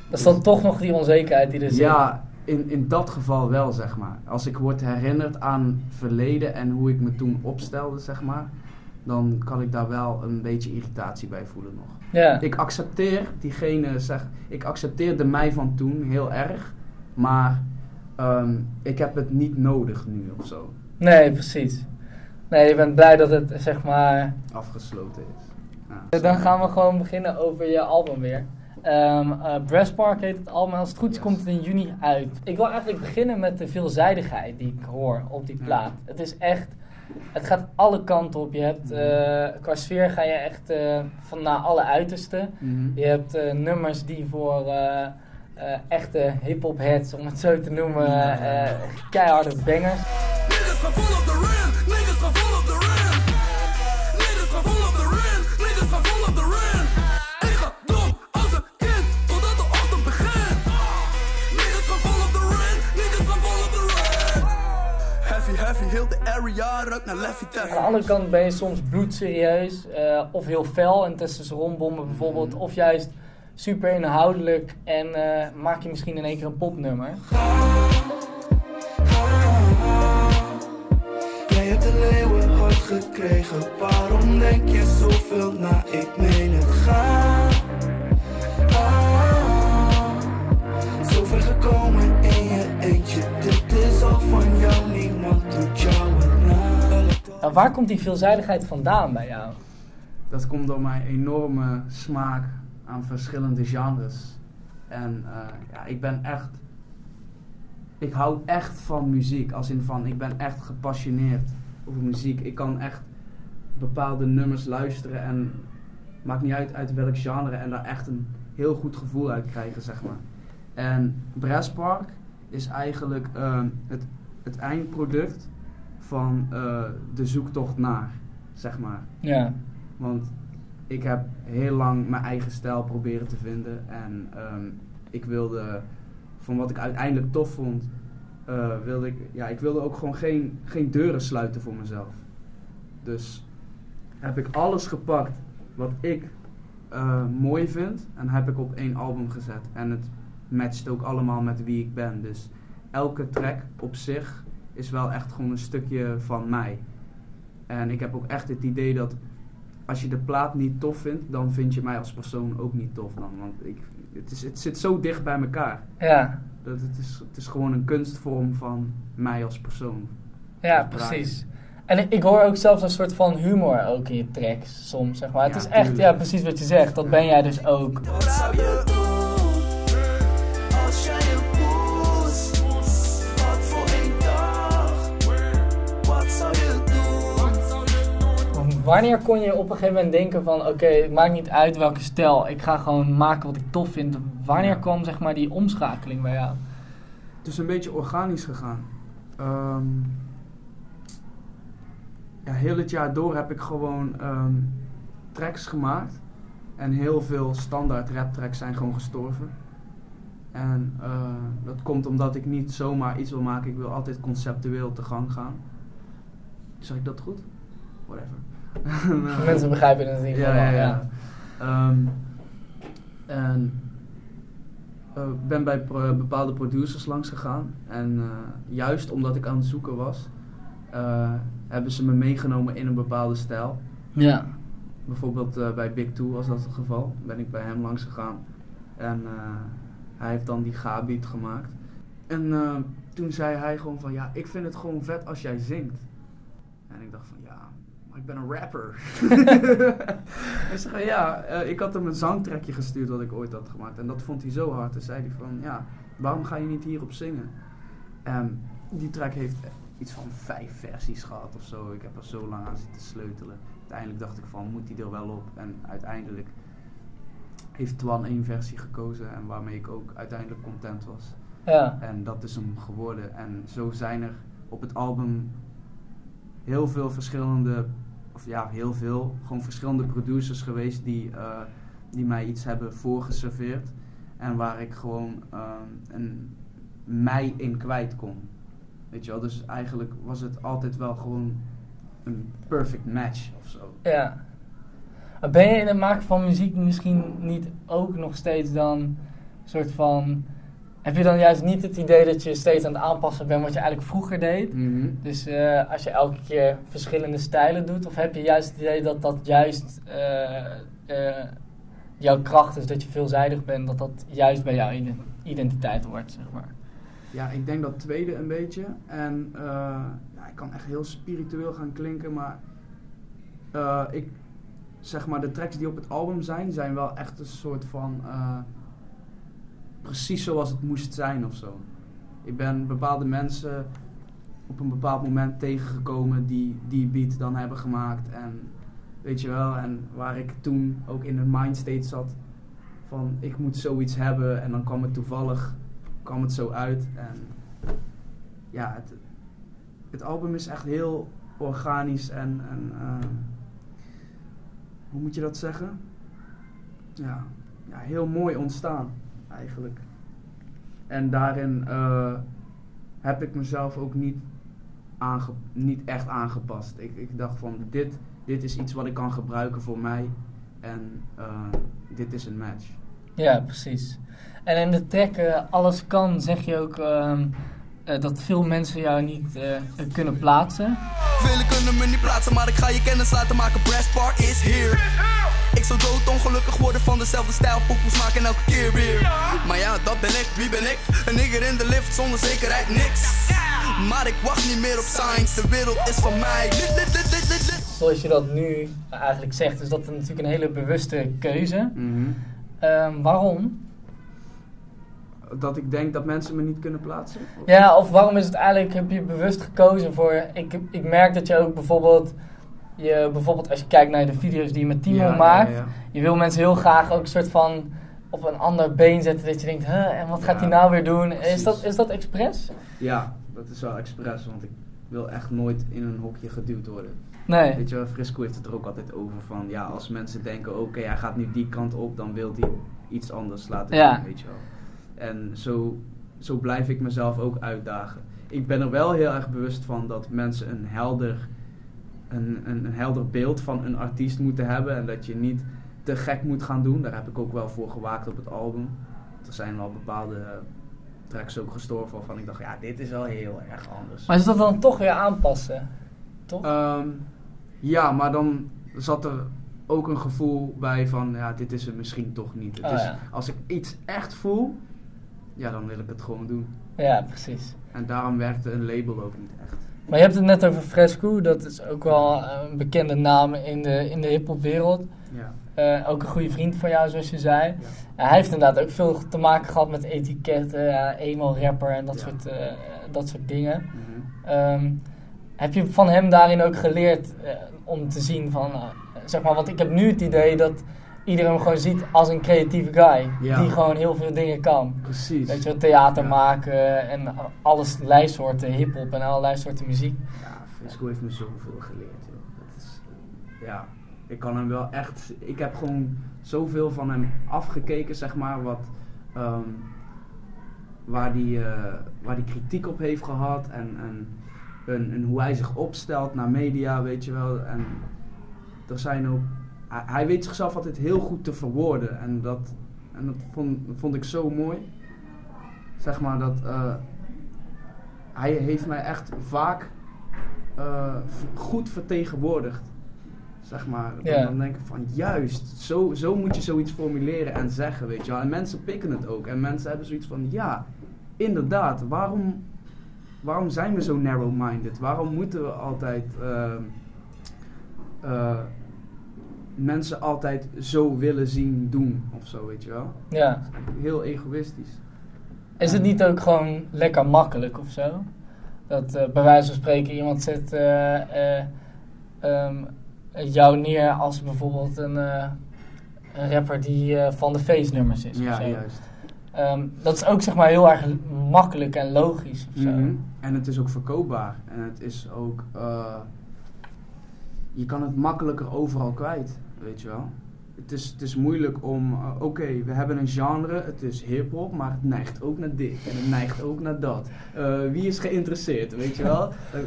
Dat is dan toch nog die onzekerheid die er zit. Ja, in, in dat geval wel, zeg maar. Als ik word herinnerd aan verleden en hoe ik me toen opstelde, zeg maar, dan kan ik daar wel een beetje irritatie bij voelen nog. Ja. Ik accepteer diegene, zeg, ik accepteer de mij van toen heel erg, maar ehm, ik heb het niet nodig nu of zo. Nee, precies. Nee, je bent blij dat het zeg maar. Afgesloten is. Ja. Dan gaan we gewoon beginnen over je album weer. Ehm eh, Brass Park heet het album. Als het goed is, Yes. komt het in juni uit. Ik wil eigenlijk beginnen met de veelzijdigheid die ik hoor op die Ja. plaat. Het is echt. Het gaat alle kanten op. Je hebt, eh, qua sfeer ga je echt eh, van naar alle uitersten. Mhm. Je hebt eh, nummers die voor eh, eh, echte hip-hop heads, om het zo te noemen, eh, keiharde bangers. Niggas vol op de rim, niggas gaan naar Leffy Aan de andere kant ben je soms bloedserieus, eh, of heel fel en testosteronbomben bijvoorbeeld, of juist super inhoudelijk en eh, maak je misschien in één keer een popnummer. Jij hebt de leeuwen hard gekregen, waarom denk je zoveel na? Ik meen het ga. Waar komt die veelzijdigheid vandaan bij jou? Dat komt door mijn enorme smaak aan verschillende genres. En eh, ja, ik ben echt. Ik hou echt van muziek. Als in van, ik ben echt gepassioneerd over muziek. Ik kan echt bepaalde nummers luisteren en maakt niet uit uit welk genre en daar echt een heel goed gevoel uit krijgen, zeg maar. En Brass Park is eigenlijk ehm, het, het eindproduct van eh, de zoektocht naar, zeg maar. Ja, Want ik heb heel lang mijn eigen stijl proberen te vinden. En ehm, ik wilde, van wat ik uiteindelijk tof vond, eh, wilde ik, ja, ik wilde ook gewoon geen, geen deuren sluiten voor mezelf. Dus heb ik alles gepakt wat ik eh, mooi vind en heb ik op één album gezet. En het matcht ook allemaal met wie ik ben. Dus elke track op zich is wel echt gewoon een stukje van mij. En ik heb ook echt het idee dat als je de plaat niet tof vindt, dan vind je mij als persoon ook niet tof dan. Want ik, het, is, het zit zo dicht bij elkaar. ja, Dat het, is, het is gewoon een kunstvorm van mij als persoon. ja precies. En ik, ik hoor ook zelfs een soort van humor ook in je tracks soms, zeg maar. Het is echt, tuurlijk. ja, precies wat je zegt. Dat Ja. ben jij dus ook. Wat zou je Wanneer kon je op een gegeven moment denken van, oké, het maakt niet uit welke stijl, ik ga gewoon maken wat ik tof vind. Wanneer Ja. kwam zeg maar die omschakeling bij jou? Het is een beetje organisch gegaan. Ehm, ja, heel het jaar door heb ik gewoon ehm, tracks gemaakt. En heel veel standaard rap tracks zijn gewoon gestorven. En eh, dat komt omdat ik niet zomaar iets wil maken. Ik wil altijd conceptueel te gang gaan. Zeg ik dat goed? Whatever. En, Mensen begrijpen het ieder ja, ja, ja. Ehm, en eh, ben bij pro- bepaalde producers langs gegaan. En eh, juist omdat ik aan het zoeken was, eh, hebben ze me meegenomen in een bepaalde stijl. Ja. Bijvoorbeeld bij Big Two was dat het geval. Ben ik bij hem langs gegaan. En hij heeft dan die ga-beat gemaakt. En toen zei hij gewoon van, ja, ik vind het gewoon vet als jij zingt. En ik dacht van, ja, ik ben een rapper. hij zei, ja, eh, ik had hem een zangtrekje gestuurd dat ik ooit had gemaakt. En dat vond hij zo hard. En zei hij van, ja, waarom ga je niet hierop zingen? En die track heeft iets van vijf versies gehad of zo. Ik heb er zo lang aan zitten sleutelen. Uiteindelijk dacht ik van, moet die er wel op? En uiteindelijk heeft Twan één versie gekozen en waarmee ik ook uiteindelijk content was. Ja. En dat is hem geworden. En zo zijn er op het album heel veel verschillende, of ja, heel veel, gewoon verschillende producers geweest die, eh, die mij iets hebben voorgeserveerd. En waar ik gewoon ehm, een, mij in kwijt kon. Weet je wel, dus eigenlijk was het altijd wel gewoon een perfect match of zo. Ja. Ben je in het maken van muziek misschien niet ook nog steeds dan een soort van... Heb je dan juist niet het idee dat je steeds aan het aanpassen bent wat je eigenlijk vroeger deed? Mhm. Dus eh, als je elke keer verschillende stijlen doet, of heb je juist het idee dat dat juist eh, eh, jouw kracht is, dat je veelzijdig bent, dat dat juist bij jouw ide- identiteit wordt, zeg maar? Ja, ik denk dat tweede een beetje. En ja, ik kan echt heel spiritueel gaan klinken, maar ik zeg maar de tracks die op het album zijn, zijn wel echt een soort van precies zoals het moest zijn of zo. Ik ben bepaalde mensen op een bepaald moment tegengekomen die die beat dan hebben gemaakt en weet je wel, en waar ik toen ook in een mindstate zat van ik moet zoiets hebben en dan kwam het toevallig kwam het zo uit. En ja, het, het album is echt heel organisch en, en eh, hoe moet je dat zeggen? Ja, ja, heel mooi ontstaan eigenlijk. En daarin eh, heb ik mezelf ook niet, aange, niet echt aangepast. Ik, ik dacht van dit, dit is iets wat ik kan gebruiken voor mij en eh, dit is een match. Ja, precies. En in de track Alles Kan zeg je ook ehm, eh, dat veel mensen jou niet eh, kunnen plaatsen. Velen kunnen me niet plaatsen, maar ik ga je kennis laten maken. Brass Park is here. Ik zou dood ongelukkig worden van dezelfde stijl. Poepoes maken elke keer weer. Maar ja, dat ben ik. Wie ben ik? Een nigger in de lift zonder zekerheid niks. Maar ik wacht niet meer op signs. De wereld is van mij. Zoals je dat nu eigenlijk zegt, is dat natuurlijk een hele bewuste keuze. Ehm, waarom? Dat ik denk dat mensen me niet kunnen plaatsen? Of- Ja, of waarom is het eigenlijk, heb je bewust gekozen voor... Ik, ik merk dat je ook bijvoorbeeld, je, bijvoorbeeld als je kijkt naar de video's die je met Timo Ja, maakt... ja. Je wil mensen heel graag ook een soort van op een ander been zetten. Dat je denkt, huh, en wat gaat hij nou weer doen? Is dat, is dat expres? Ja, dat is wel expres, want ik wil echt nooit in een hokje geduwd worden. Nee. Weet je wel, Frisco heeft het er ook altijd over van, ja, als mensen denken, oké, hij gaat nu die kant op, dan wil hij iets anders laten Ja. zien, weet je wel. En zo, zo blijf ik mezelf ook uitdagen. Ik ben er wel heel erg bewust van dat mensen een helder, een, een, een helder beeld van een artiest moeten hebben en dat je niet te gek moet gaan doen. Daar heb ik ook wel voor gewaakt op het album. Er zijn wel bepaalde tracks ook gestorven waarvan ik dacht, ja, dit is wel heel erg anders. Maar is dat dan toch weer aanpassen? Toch? Ehm, ja, maar dan zat er ook een gevoel bij van, ja, dit is het misschien toch niet. Het Oh, is, ja. Als ik iets echt voel, ja, dan wil ik het gewoon doen. ja, precies. En daarom werkte een label ook niet echt. Maar je hebt het net over Fresco. Dat is ook wel een bekende naam in de, in de hiphopwereld. Ja. Eh, ook een goede vriend van jou, zoals je zei. Ja. Hij heeft inderdaad ook veel te maken gehad met etiketten, ja, emo rapper en dat, Ja. soort, eh, dat soort dingen. Mhm. Ehm, heb je van hem daarin ook geleerd om te zien van, zeg maar, want ik heb nu het idee dat iedereen hem gewoon ziet als een creatieve guy. Ja. Die gewoon heel veel dingen kan. Precies. Weet je theater Ja. maken en alles, allerlei soorten hip-hop en allerlei soorten muziek. Ja, Frisco heeft me zoveel geleerd. Joh. Dat is, ja, ik kan hem wel echt. Ik heb gewoon zoveel van hem afgekeken, zeg maar, wat. ehm, waar hij waar die kritiek op heeft gehad en, en, en, en hoe hij zich opstelt naar media, weet je wel. En er zijn ook. Hij, hij weet zichzelf altijd heel goed te verwoorden en dat, en dat vond, dat vond ik zo mooi. Zeg maar dat. eh, hij heeft mij echt vaak eh, goed vertegenwoordigd. Zeg maar. Dan, Ja. dan denk ik van juist, zo, zo moet je zoiets formuleren en zeggen, weet je wel. En mensen pikken het ook. En mensen hebben zoiets van ja, inderdaad, waarom, waarom zijn we zo narrow-minded? Waarom moeten we altijd eh, mensen altijd zo willen zien doen of zo, weet je wel? Ja. Heel egoïstisch. Is het niet ook gewoon lekker makkelijk of zo? Dat eh, bij wijze van spreken iemand zet eh, eh, ehm, jou neer als bijvoorbeeld een, een rapper die van de feestnummers is. of Ja, zo. juist. Ehm, dat is ook zeg maar heel erg makkelijk en logisch of zo. Mhm. En het is ook verkoopbaar. En het is ook. Je kan het makkelijker overal kwijt, weet je wel. Het is, het is moeilijk om, eh, oké, we hebben een genre, het is hip-hop, maar het neigt ook naar dit en het neigt ook naar dat. Eh, wie is geïnteresseerd, weet je wel? Eh,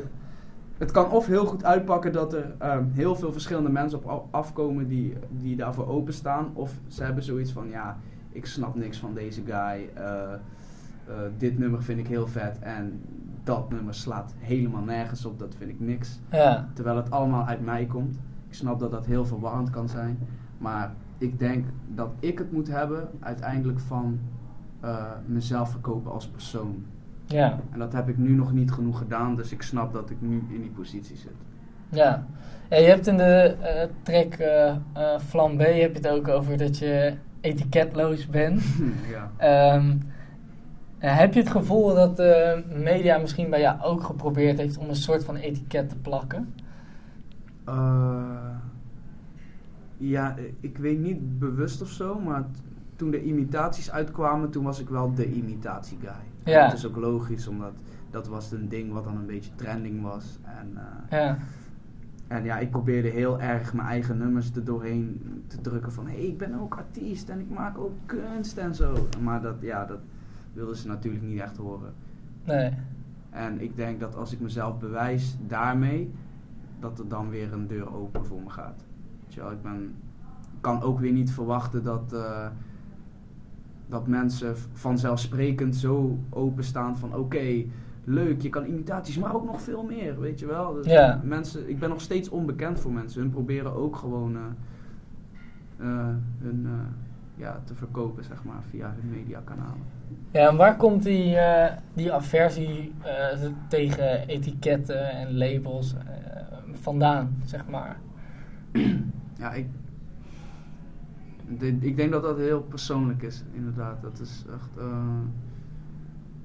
het kan of heel goed uitpakken dat er ehm, heel veel verschillende mensen op afkomen die, die daarvoor openstaan, of ze hebben zoiets van, ja, ik snap niks van deze guy, dit nummer vind ik heel vet en dat nummer slaat helemaal nergens op, dat vind ik niks. Ja, Terwijl het allemaal uit mij komt. Ik snap dat dat heel verwarrend kan zijn. Maar ik denk dat ik het moet hebben uiteindelijk van eh, mezelf verkopen als persoon. ja, En dat heb ik nu nog niet genoeg gedaan, dus ik snap dat ik nu in die positie zit. ja. Ja, je hebt in de eh, track eh eh, Flambé heb je het ook over dat je etiketloos bent. ja. Ehm, eh, heb je het gevoel dat de media misschien bij jou ook geprobeerd heeft om een soort van etiket te plakken? Eh, ja, ik weet niet bewust of zo, maar toen de imitaties uitkwamen, toen was ik wel de imitatie guy. Ja. Dat is ook logisch, omdat dat was een ding wat dan een beetje trending was. En, eh, Ja, En ja, ik probeerde heel erg mijn eigen nummers er doorheen te drukken van... hé, hey, ik ben ook artiest en ik maak ook kunst en zo. Maar dat, ja, dat wilden ze natuurlijk niet echt horen. nee. En ik denk dat als ik mezelf bewijs daarmee... dat er dan weer een deur open voor me gaat. Weet je wel, ik ben, kan ook weer niet verwachten dat... eh, dat mensen vanzelfsprekend zo openstaan van... oké, leuk, je kan imitaties, maar ook nog veel meer, weet je wel. Dus Ja. mensen, ik ben nog steeds onbekend voor mensen. Hun proberen ook gewoon eh, hun ja, te verkopen, zeg maar, via hun mediakanalen. Ja, en waar komt die, eh, die aversie eh, tegen etiketten en labels eh, vandaan, zeg maar? Ja, ik, de- ik denk dat dat heel persoonlijk is, inderdaad. Dat is echt.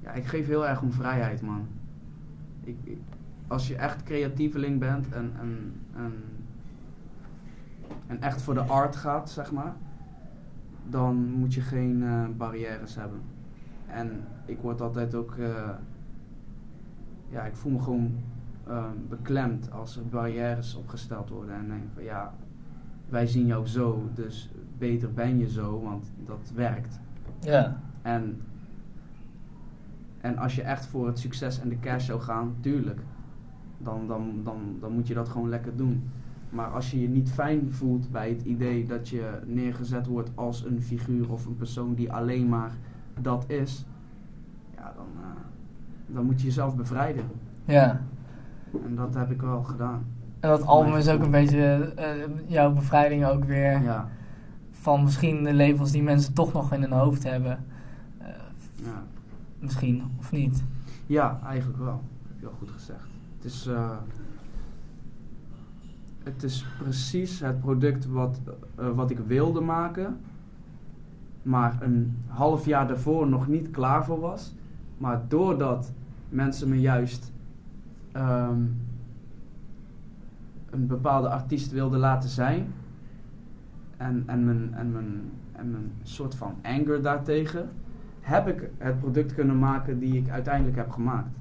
ja, ik geef heel erg om vrijheid, man. Ik, ik- als je echt creatieveling bent en, en, en, en echt voor de art gaat, zeg maar, dan moet je geen eh, barrières hebben. En ik word altijd ook. eh, ja, ik voel me gewoon eh, beklemd als er barrières opgesteld worden. En denk van ja, wij zien jou zo, dus beter ben je zo, want dat werkt. Ja, En, en als je echt voor het succes en de cash zou gaan, tuurlijk, dan, dan, dan, dan moet je dat gewoon lekker doen. Maar als je je niet fijn voelt bij het idee dat je neergezet wordt als een figuur of een persoon die alleen maar dat is, ja, dan, eh, dan moet je jezelf bevrijden. ja. En dat heb ik wel gedaan. En dat album is ook een beetje eh, jouw bevrijding ook weer Ja, van misschien de labels die mensen toch nog in hun hoofd hebben. Eh, ja. misschien, of niet? Ja, eigenlijk wel. Heb je wel goed gezegd. Het is, het is precies het product wat, eh, wat ik wilde maken, maar een half jaar daarvoor nog niet klaar voor was. Maar doordat mensen me juist ehm, een bepaalde artiest wilden laten zijn en, en, mijn, en, mijn, en mijn soort van anger daartegen, heb ik het product kunnen maken die ik uiteindelijk heb gemaakt.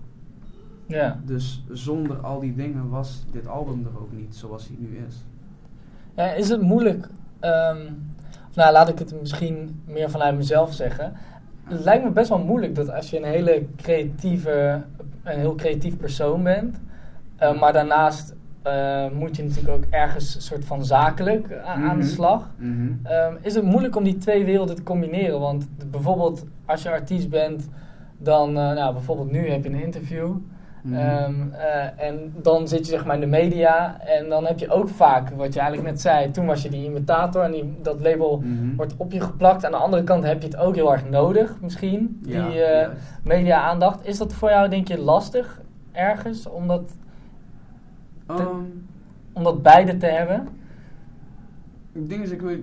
Ja. Dus zonder al die dingen was dit album er ook niet zoals hij nu is. Ja, is het moeilijk, ehm, nou laat ik het misschien meer vanuit mezelf zeggen. Het lijkt me best wel moeilijk dat als je een hele creatieve, een heel creatief persoon bent, eh, maar daarnaast eh, moet je natuurlijk ook ergens een soort van zakelijk aan de Mhm. slag. Mhm. Ehm, is het moeilijk om die twee werelden te combineren? Want bijvoorbeeld als je artiest bent, dan, eh, nou bijvoorbeeld nu heb je een interview. Mhm. Ehm, eh, en dan zit je zeg maar in de media en dan heb je ook vaak, wat je eigenlijk net zei, toen was je die imitator en die, dat label Mhm. wordt op je geplakt. Aan de andere kant heb je het ook heel erg nodig misschien, die Ja, eh, juist. media-aandacht. Is dat voor jou denk je lastig ergens om dat, Ehm, om dat beide te hebben? Het ding is, ik weet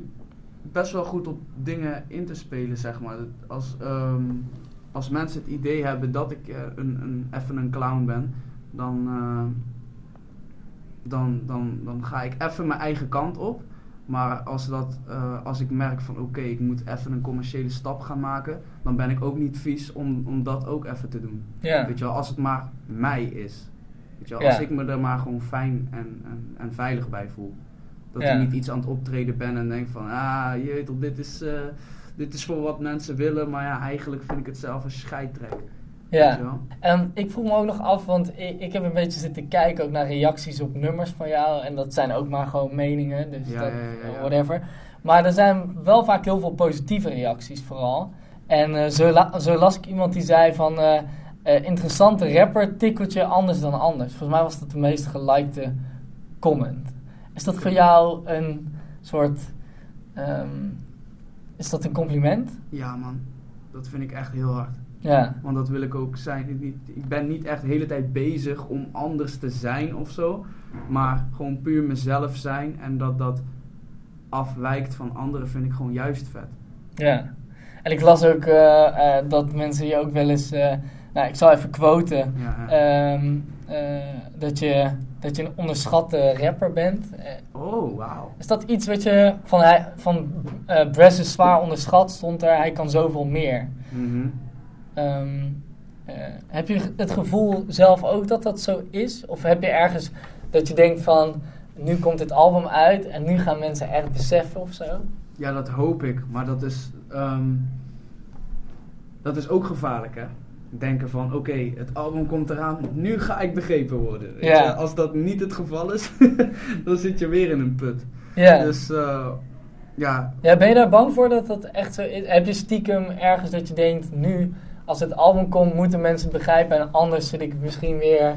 best wel goed op dingen in te spelen, zeg maar. Als, ehm, als mensen het idee hebben dat ik eh, een, een, even een clown ben, dan, eh, dan, dan, dan ga ik even mijn eigen kant op. Maar als, dat, eh, als ik merk van oké, ik moet even een commerciële stap gaan maken, dan ben ik ook niet vies om, om dat ook even te doen. Ja. Weet je wel, als het maar mij is. Weet je wel. Als ik me er maar gewoon fijn en, en, en veilig bij voel. Dat ik niet iets aan het optreden ben en denk van, ah, je weet toch, dit is, dit is voor wat mensen willen, maar ja, eigenlijk vind ik het zelf een scheidtrek. Ja. En ik vroeg me ook nog af, want ik, ik heb een beetje zitten kijken ook naar reacties op nummers van jou. En dat zijn ook maar gewoon meningen, dus Ja, dat, ja, ja, ja. whatever. Maar er zijn wel vaak heel veel positieve reacties vooral. En zo, la- zo las ik iemand die zei van... eh, eh, interessante rapper, tikkeltje anders dan anders. Volgens mij was dat de meest gelikte comment. Is dat voor jou een soort... ehm, is dat een compliment? Ja man, dat vind ik echt heel hard. Ja, Want dat wil ik ook zijn. Ik, niet, ik ben niet echt de hele tijd bezig om anders te zijn of zo. Maar gewoon puur mezelf zijn. En dat dat afwijkt van anderen vind ik gewoon juist vet. ja. En ik las ook eh, eh, dat mensen je ook wel eens... eh, nou, ik zal even quoten. Ja, ja. Ehm, eh, dat, je, dat je een onderschatte rapper bent. Eh, oh, wauw. is dat iets wat je van, hij, van eh Bress is zwaar onderschat, stond er, hij kan zoveel meer. Mhm. Ehm, eh, heb je het gevoel zelf ook dat dat zo is? Of heb je ergens dat je denkt van, nu komt dit album uit en nu gaan mensen echt beseffen of zo? Ja, dat hoop ik. Maar dat is, ehm, dat is ook gevaarlijk, hè? Denken van, oké, het album komt eraan, nu ga ik begrepen worden. Ja. Als dat niet het geval is, dan zit je weer in een put. Ja. Dus, eh, ja, ja, ben je daar bang voor dat dat echt zo is? Heb je stiekem ergens dat je denkt, nu als het album komt moeten mensen het begrijpen en anders zit ik misschien weer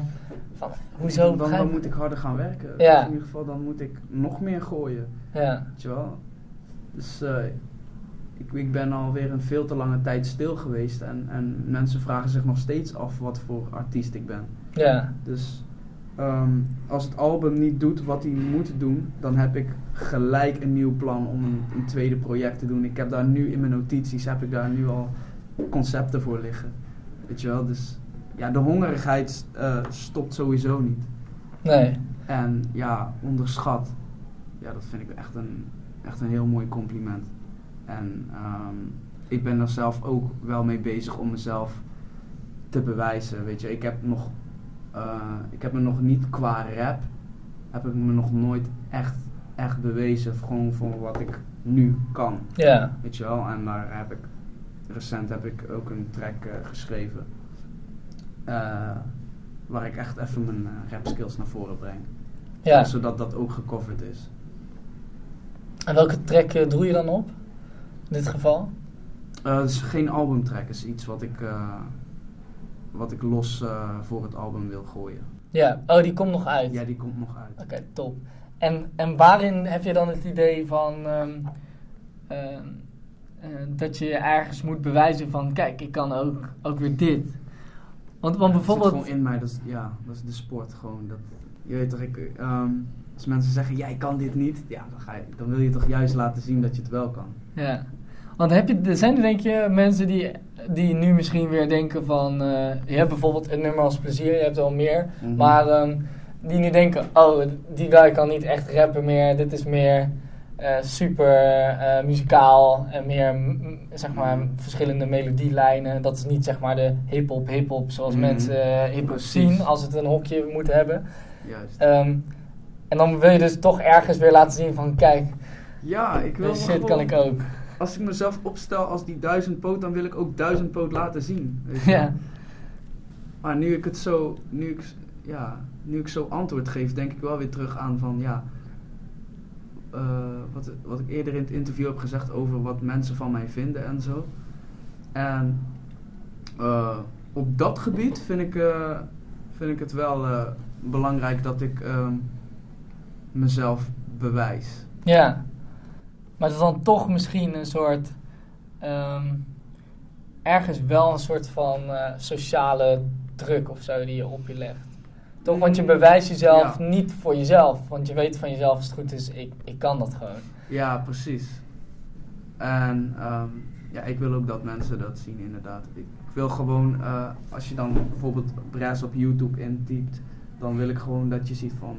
van, hoezo dan, moet ik harder gaan werken. Ja. Dus in ieder geval, dan moet ik nog meer gooien. Ja, Weet je wel? Dus eh, ik, ik ben alweer een veel te lange tijd stil geweest. En, en mensen vragen zich nog steeds af wat voor artiest ik ben. ja, Dus ehm, als het album niet doet wat hij moet doen, dan heb ik gelijk een nieuw plan om een, een tweede project te doen. Ik heb daar nu in mijn notities, heb ik daar nu al concepten voor liggen. Weet je wel? Dus ja, de hongerigheid eh, stopt sowieso niet. nee. En ja, onderschat. Ja, dat vind ik echt een, echt een heel mooi compliment. En ehm, ik ben er zelf ook wel mee bezig om mezelf te bewijzen. Weet je, ik heb, nog, eh, ik heb me nog niet qua rap, heb ik me nog nooit echt, echt bewezen. Gewoon voor wat ik nu kan. Ja, Weet je wel, en daar heb ik, recent heb ik ook een track eh, geschreven. eh, waar ik echt even mijn rap skills naar voren breng. ja. Zodat dat ook gecoverd is. En welke track doe je dan op? In dit geval? Eh, het is geen albumtrack, het is iets wat ik, eh, wat ik los eh, voor het album wil gooien. Ja, oh, die komt nog uit. Ja, die komt nog uit. Oké, top. En, en waarin heb je dan het idee van ehm, ehm, eh, dat je ergens moet bewijzen van, kijk, ik kan ook, ook weer dit. Want, want Ja, bijvoorbeeld, gewoon in mij, dat is, ja, dat is de sport gewoon. Dat, je weet toch, ik, ehm, als mensen zeggen, jij kan dit niet, ja, dan, ga je, dan wil je toch juist laten zien dat je het wel kan. ja. Want heb je, er zijn er denk je mensen die, die nu misschien weer denken van, eh, je hebt bijvoorbeeld een nummer als plezier, je hebt wel meer, Mhm. maar ehm, die nu denken, oh, die guy kan niet echt rappen meer, dit is meer eh, super eh, muzikaal en meer, zeg maar, verschillende melodielijnen. Dat is niet, zeg maar, de hip-hop, hip-hop zoals Mhm. mensen hip-hop zien als het een hokje moet hebben. Juist. Ehm, en dan wil je dus toch ergens weer laten zien van, kijk, ja, ik wil shit kan ik ook. Als ik mezelf opstel als die duizendpoot, dan wil ik ook duizendpoot laten zien. Weet je? Ja, Maar nu ik het zo, nu ik, ja, nu ik zo antwoord geef, denk ik wel weer terug aan van ja. eh, wat, wat ik eerder in het interview heb gezegd over wat mensen van mij vinden en zo. En eh, op dat gebied vind ik, eh, vind ik het wel belangrijk dat ik ehm, mezelf bewijs. ja. Maar het dan toch misschien een soort, ehm, ergens wel een soort van eh, sociale druk of zo die je op je legt. Toch, want je bewijst jezelf Ja. niet voor jezelf. Want je weet van jezelf, als het goed is, ik, ik kan dat gewoon. Ja, precies. En ehm, ja, ik wil ook dat mensen dat zien, inderdaad. Ik, wil gewoon, eh, als je dan bijvoorbeeld Braz op YouTube intypt, dan wil ik gewoon dat je ziet van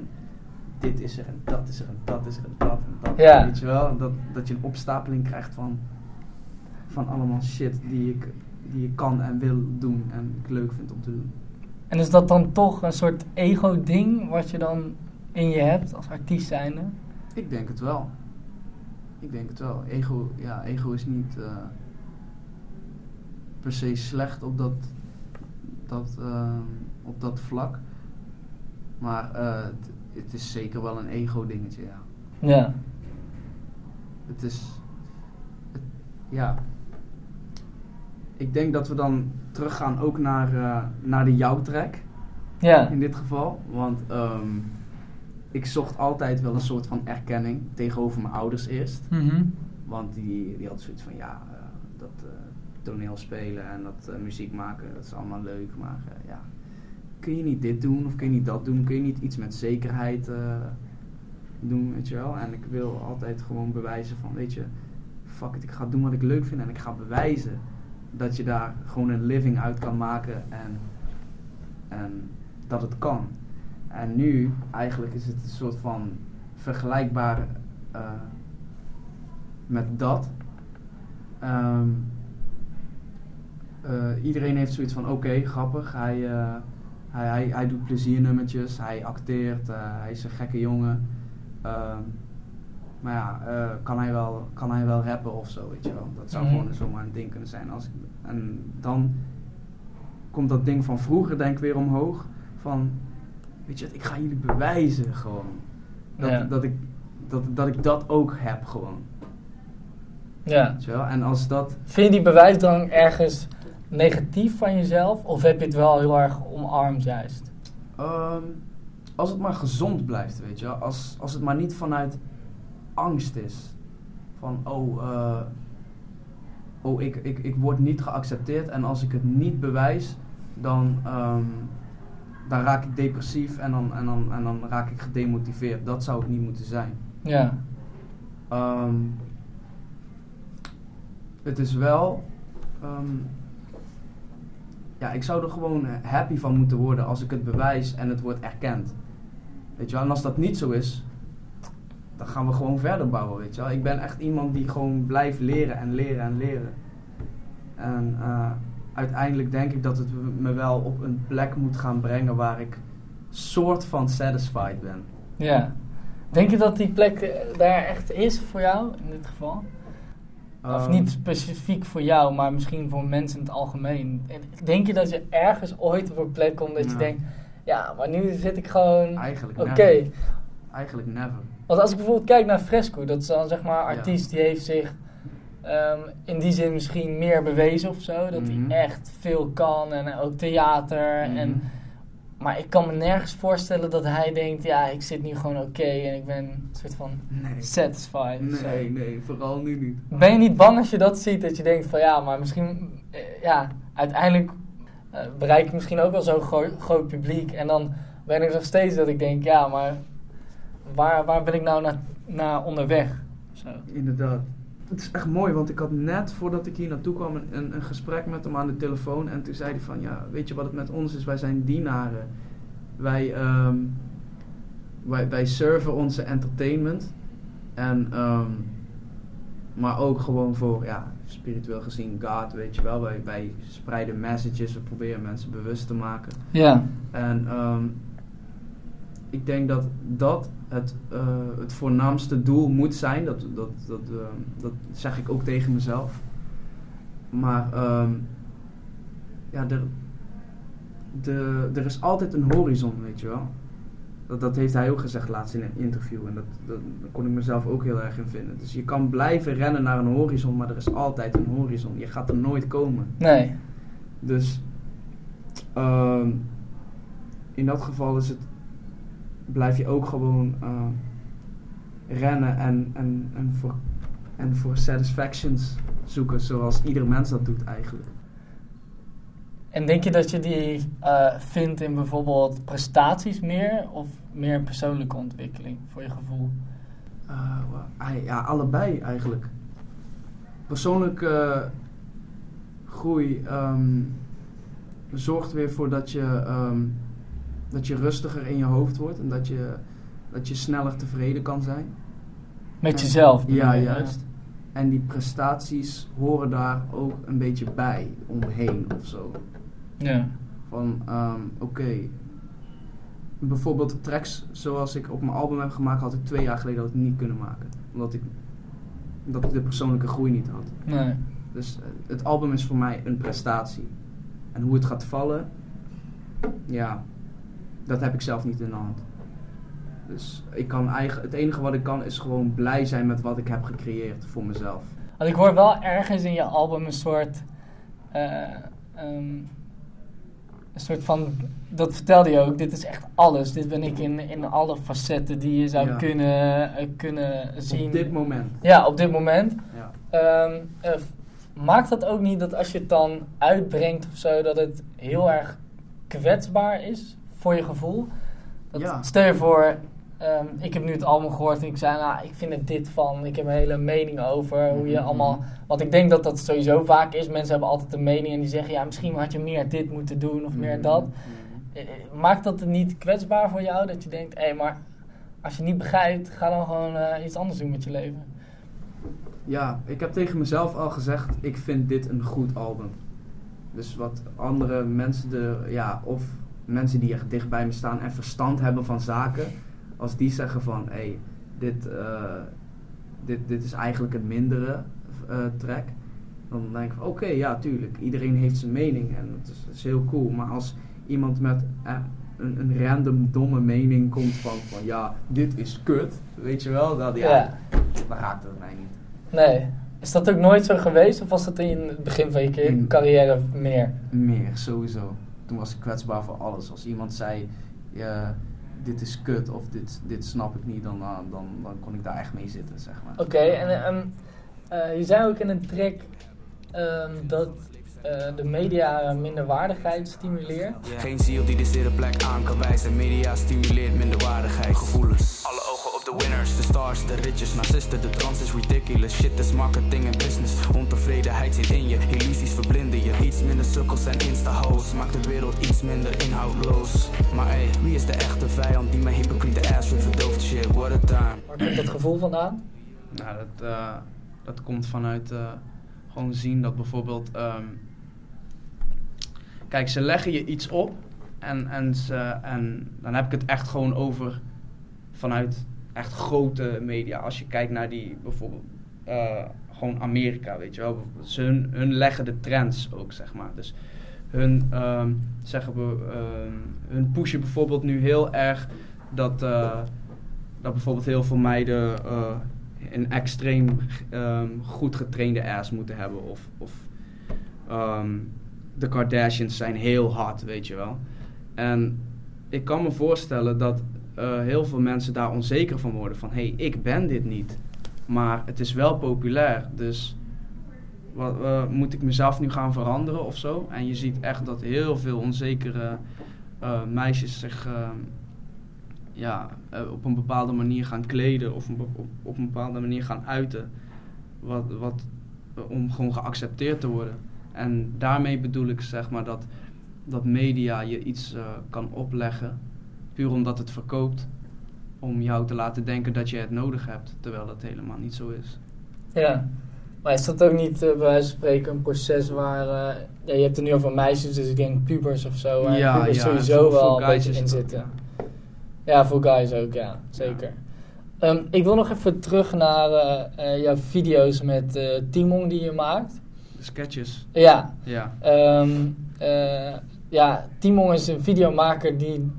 dit is er en dat is er en dat is er en dat en dat. Ja. Weet je wel? Dat, dat je een opstapeling krijgt van, van allemaal shit die ik, die ik kan en wil doen en ik leuk vind om te doen. En is dat dan toch een soort ego-ding wat je dan in je hebt als artiest zijnde? Ik denk het wel. Ik denk het wel. Ego, ja, ego is niet eh, per se slecht op dat, dat, eh, op dat vlak. Maar eh, het, is zeker wel een ego-dingetje, ja. Ja. Het is. het- ja. Ik denk dat we dan teruggaan ook naar, eh, naar de jouw track Ja. in dit geval. Want ehm, ik zocht altijd wel een soort van erkenning tegenover mijn ouders eerst. Mhm. Want die, die had zoiets van ja, eh, dat eh, toneel spelen en dat muziek maken, dat is allemaal leuk. Maar ja, kun je niet dit doen of kun je niet dat doen? Kun je niet iets met zekerheid eh, doen, weet je wel? En ik wil altijd gewoon bewijzen van, weet je, fuck it, ik ga doen wat ik leuk vind en ik ga bewijzen dat je daar gewoon een living uit kan maken en, en dat het kan. En nu, eigenlijk is het een soort van vergelijkbaar eh, met dat. Ehm, eh, iedereen heeft zoiets van, oké, grappig, hij, eh, hij, hij, hij doet pleziernummertjes, hij acteert, eh, hij is een gekke jongen. Ehm, maar ja, eh, kan, hij wel, kan hij wel rappen of zo, weet je wel. Dat zou Mhm. gewoon zomaar een ding kunnen zijn. Als ik, en dan komt dat ding van vroeger denk ik weer omhoog. Van, weet je, wat, ik ga jullie bewijzen gewoon. Dat, Ja. dat, ik, dat, dat ik dat ook heb gewoon. Ja. Weet je wel? En als dat... Vind je die bewijsdrang ergens negatief van jezelf? Of heb je het wel heel erg omarmd juist? ehm, als het maar gezond blijft, weet je. Als, als het maar niet vanuit angst is. Van, oh, eh, oh ik, ik, ik word niet geaccepteerd. En als ik het niet bewijs, dan, ehm, dan raak ik depressief en dan, en, dan, en dan raak ik gedemotiveerd. Dat zou het niet moeten zijn. Ja. Ehm, het is wel. Ja, ik zou er gewoon happy van moeten worden als ik het bewijs en het wordt erkend. Weet je wel, en als dat niet zo is, dan gaan we gewoon verder bouwen, weet je wel. Ik ben echt iemand die gewoon blijft leren en leren en leren. En eh, uiteindelijk denk ik dat het me wel op een plek moet gaan brengen waar ik soort van satisfied ben. Ja. Denk je dat die plek eh, daar echt is voor jou, in dit geval? Of Ehm, niet specifiek voor jou, maar misschien voor mensen in het algemeen. En Denk je dat je ergens ooit op een plek komt dat je denkt... Ja, maar nu zit ik gewoon... Eigenlijk Oké. Eigenlijk never. Want als ik bijvoorbeeld kijk naar Fresco, dat is dan zeg maar een artiest die heeft zich ehm, in die zin misschien meer bewezen of zo. Dat Mhm. hij echt veel kan en ook theater. En, Mhm. Maar ik kan me nergens voorstellen dat hij denkt, ja, ik zit nu gewoon oké en ik ben een soort van Nee. satisfied. zo. Nee, nee, vooral nu niet. Ben je niet bang als je dat ziet, dat je denkt van ja, maar misschien, eh, ja, uiteindelijk eh, bereik ik misschien ook wel zo'n gro- groot publiek. En dan ben ik nog steeds dat ik denk, ja, maar waar, waar ben ik nou naar, naar onderweg? Zo. Inderdaad. Het is echt mooi, want ik had net voordat ik hier naartoe kwam een, een, een gesprek met hem aan de telefoon. En toen zei hij van, ja, weet je wat het met ons is? Wij zijn dienaren. Wij, ehm, wij, wij serven onze entertainment. En, ehm, maar ook gewoon voor, ja, spiritueel gezien God, weet je wel. Wij, wij spreiden messages, we proberen mensen bewust te maken. Ja. En ehm, ik denk dat dat het, eh, het voornaamste doel moet zijn. Dat, dat, dat, ehm, dat zeg ik ook tegen mezelf. Maar ehm, ja, er, de, er is altijd een horizon, weet je wel. Dat, dat heeft hij ook gezegd laatst in een interview. En dat, dat, daar kon ik mezelf ook heel erg in vinden. Dus je kan blijven rennen naar een horizon, maar er is altijd een horizon. Je gaat er nooit komen. Nee. Dus ehm, in dat geval is het, blijf je ook gewoon eh, rennen en, en, en, voor, en voor satisfactions zoeken, zoals ieder mens dat doet eigenlijk. En denk je dat je die eh, vindt in bijvoorbeeld prestaties meer of meer in persoonlijke ontwikkeling voor je gevoel? Eh, ja, allebei eigenlijk. Persoonlijke groei ehm, zorgt weer voor dat je, ehm, dat je rustiger in je hoofd wordt en dat je, dat je sneller tevreden kan zijn. Met En- jezelf? Ja, juist. En die prestaties horen daar ook een beetje bij, omheen of zo. Ja. van, ehm, oké, bijvoorbeeld tracks zoals ik op mijn album heb gemaakt, had ik twee jaar geleden ik niet kunnen maken. Omdat ik, omdat ik de persoonlijke groei niet had. Nee. Dus eh, het album is voor mij een prestatie. En hoe het gaat vallen, ja, dat heb ik zelf niet in de hand. Dus ik kan eigen, het enige wat ik kan is gewoon blij zijn met wat ik heb gecreëerd voor mezelf. Want ik hoor wel ergens in je album een soort. eh, ehm, een soort van. Dat vertelde je ook. Dit is echt alles. Dit ben ik in, in alle facetten die je zou Ja. kunnen, eh, kunnen zien. Op dit moment. Ja, op dit moment. Ja. Ehm, eh, maakt dat ook niet dat als je het dan uitbrengt of zo, dat het heel erg kwetsbaar is voor je gevoel? Dat, Ja. Stel je voor, ehm, ik heb nu het album gehoord en ik zei, nou, ik vind er dit van. Ik heb een hele mening over hoe je Mhm. allemaal... Want ik denk dat dat sowieso vaak is. Mensen hebben altijd een mening en die zeggen, ja, misschien had je meer dit moeten doen of meer Mhm. dat. Eh, eh, Maakt dat niet kwetsbaar voor jou? Dat je denkt, hé, maar als je niet begrijpt, ga dan gewoon eh, iets anders doen met je leven. Ja, ik heb tegen mezelf al gezegd, ik vind dit een goed album. Dus wat andere mensen, de, ja, of mensen die echt dicht bij me staan en verstand hebben van zaken, als die zeggen van, hé, hey, dit, eh, dit, dit is eigenlijk een mindere eh, track, dan denk ik van, oké, ja, tuurlijk, iedereen heeft zijn mening en het is, het is heel cool. Maar als iemand met eh, een, een random domme mening komt van, van, ja, dit is kut, weet je wel, dat, ja, Ja. dan raakt het mij niet. Nee. Is dat ook nooit zo geweest of was dat in het begin van je carrière meer? Meer, sowieso. Toen was ik kwetsbaar voor alles. Als iemand zei, ja, dit is kut of dit, dit snap ik niet, dan, uh, dan, dan kon ik daar echt mee zitten, zeg maar. Oké, en ehm, eh, je zei ook in een track ehm, dat eh, de media minderwaardigheid stimuleert. Geen ziel die de zere plek aan kan wijzen. Media stimuleert minderwaardigheid. Gevoelens. De winners, de stars, de riches. Narcisten, de trans is ridiculous. Shit is marketing en business. Ontevredenheid zit in je. Illusies verblinden je. Iets minder sukkels en insta-hoes. Maakt de wereld iets minder inhoudloos. Maar hey, wie is de echte vijand die mijn hypocriete ass weer verdooft? Shit, what a time. Waar komt dat gevoel vandaan? Nou, dat, eh, dat komt vanuit eh, gewoon zien dat bijvoorbeeld... ehm, kijk, ze leggen je iets op en, en, ze, en dan heb ik het echt gewoon over vanuit echt grote media. Als je kijkt naar die bijvoorbeeld eh, gewoon Amerika, weet je wel. Ze hun, leggen de trends ook, zeg maar. Dus hun, ehm, zeggen we, ehm, hun pushen bijvoorbeeld nu heel erg dat, eh, dat bijvoorbeeld heel veel meiden eh, een extreem ehm, goed getrainde ass moeten hebben. Of, of de Kardashians zijn heel hard, weet je wel. En ik kan me voorstellen dat eh, heel veel mensen daar onzeker van worden. Van, hé, hey, ik ben dit niet. Maar het is wel populair, dus wat, eh, moet ik mezelf nu gaan veranderen of zo? En je ziet echt dat heel veel onzekere eh, meisjes zich eh, ja, op een bepaalde manier gaan kleden of op, op een bepaalde manier gaan uiten. Wat, wat, om gewoon geaccepteerd te worden. En daarmee bedoel ik zeg maar dat, dat media je iets kan opleggen, puur omdat het verkoopt, om jou te laten denken dat je het nodig hebt, terwijl dat helemaal niet zo is. Ja. Maar is dat ook niet eh, bij wijze van spreken een proces waar... eh, ja, je hebt het nu over meisjes, dus ik denk pubers of zo. Waar Ja, pubers ja, sowieso voor- wel voor een in ook, zitten. Ja, voor guys ook, ja. Zeker. Ehm, ik wil nog even terug naar eh, jouw video's met Timon die je maakt. Sketches, Ja, ja. Ehm, eh, ja, Timon is een videomaker die,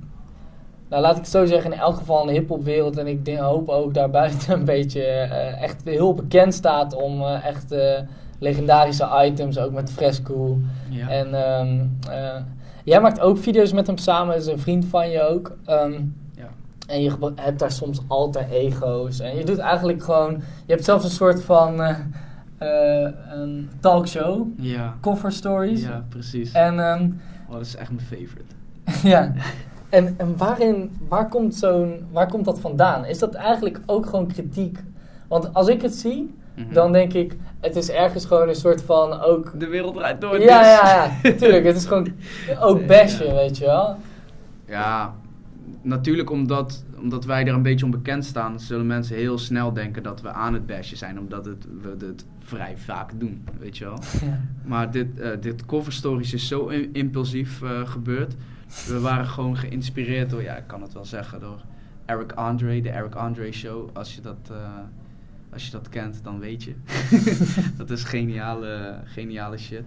nou laat ik het zo zeggen, in elk geval in de hip-hopwereld en ik denk, hoop ook daarbuiten een beetje eh, echt heel bekend staat om eh, echt eh, legendarische items, ook met Fresco. ja. En ehm, eh, jij maakt ook video's met hem samen, is een vriend van je ook. Ehm, Ja. En je hebt daar soms alter ego's. En je doet eigenlijk gewoon, je hebt zelfs een soort van een talkshow, ja. cover stories. Ja, precies. En ehm, Oh, dat is echt mijn favorite. ja, en, en waarin, waar, komt zo'n, waar komt dat vandaan? Is dat eigenlijk ook gewoon kritiek? Want als ik het zie, Mhm. dan denk ik, het is ergens gewoon een soort van ook... De wereld draait door. Ja, dus. ja, ja, tuurlijk. Het is gewoon ook bashen, Ja. weet je wel. Ja, natuurlijk omdat omdat wij er een beetje onbekend staan, zullen mensen heel snel denken dat we aan het bashen zijn, omdat het, we het vrij vaak doen, weet je wel. Ja. Maar dit, eh dit cover stories is zo im- impulsief eh, gebeurd. We waren gewoon geïnspireerd door, ja, ik kan het wel zeggen, door Eric Andre, de Eric Andre Show. Als je dat, eh, als je dat kent, dan weet je. dat is geniale, geniale shit.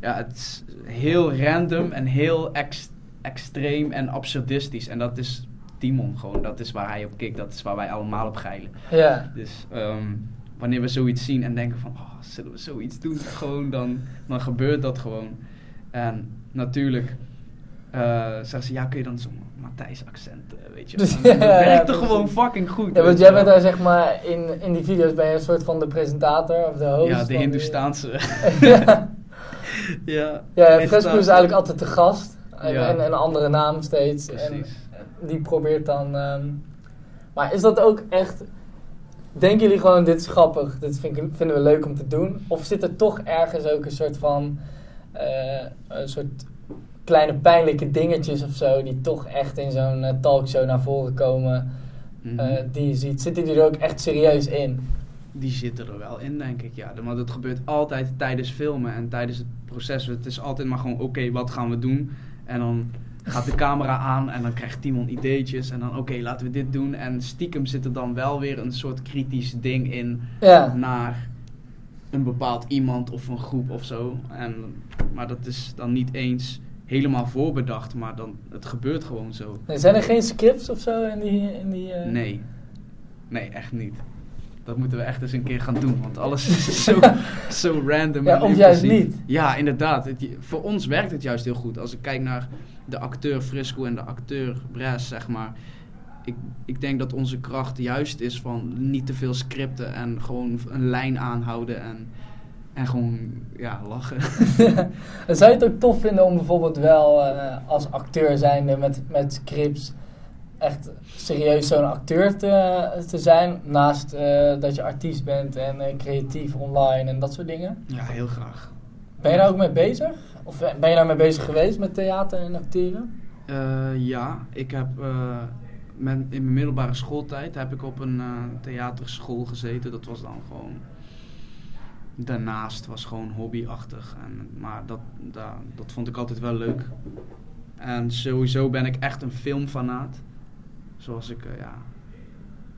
Ja, het is heel random en heel ex- extreem en absurdistisch. En dat is Timon gewoon, dat is waar hij op kikt, dat is waar wij allemaal op geilen. Ja. Dus ehm, wanneer we zoiets zien en denken van, oh, zullen we zoiets doen? Gewoon, dan, dan gebeurt dat gewoon. En natuurlijk zeggen ze, ja, kun je dan zo'n Matthijs accent, eh, weet je. Dus, dat werkt er precies. gewoon fucking goed. Ja, want jij bent daar zeg maar, in, in die video's ben je een soort van de presentator of de host. Ja, de Hindoestaanse. ja, ja, ja Fresco is eigenlijk altijd de gast. En, Ja. en een andere naam steeds. En die probeert dan... ehm, maar is dat ook echt... Denken jullie gewoon, dit is grappig, dit vind ik, vinden we leuk om te doen? Of zit er toch ergens ook een soort van... eh, een soort kleine pijnlijke dingetjes of zo... die toch echt in zo'n eh, talkshow naar voren komen... Mhm. eh, die je ziet. Zitten die er ook echt serieus in? Die zitten er wel in, denk ik. Ja, maar dat gebeurt altijd tijdens filmen en tijdens het proces. Het is altijd maar gewoon, oké, wat gaan we doen? En dan gaat de camera aan en dan krijgt Timon ideetjes. En dan, oké, laten we dit doen. En stiekem zit er dan wel weer een soort kritisch ding in Ja. naar een bepaald iemand of een groep of zo. En, maar dat is dan niet eens helemaal voorbedacht, maar dan, het gebeurt gewoon zo. Nee, zijn er geen scripts of zo in die... In die eh, Nee. Nee, echt niet. Dat moeten we echt eens een keer gaan doen, want alles is zo, zo random. Ja, en of juist niet. Ja, inderdaad. Het- voor ons werkt het juist heel goed. Als ik kijk naar de acteur Frisco en de acteur Bres, zeg maar. Ik, ik denk dat onze kracht juist is van niet te veel scripten en gewoon een lijn aanhouden en, en gewoon ja, lachen. En zou je het ook tof vinden om bijvoorbeeld wel eh, als acteur zijnde met, met scripts echt serieus zo'n acteur te, te zijn? Naast eh, dat je artiest bent en eh, creatief online en dat soort dingen. Ja, heel graag. Ben je daar ook mee bezig? Of ben je daar mee bezig geweest met theater en acteren? Ja, ik heb met, in mijn middelbare schooltijd heb ik op een theaterschool gezeten. Dat was dan gewoon daarnaast was gewoon hobbyachtig. En, maar dat, dat, dat vond ik altijd wel leuk. En sowieso ben ik echt een filmfanaat. Zoals ik, eh, ja.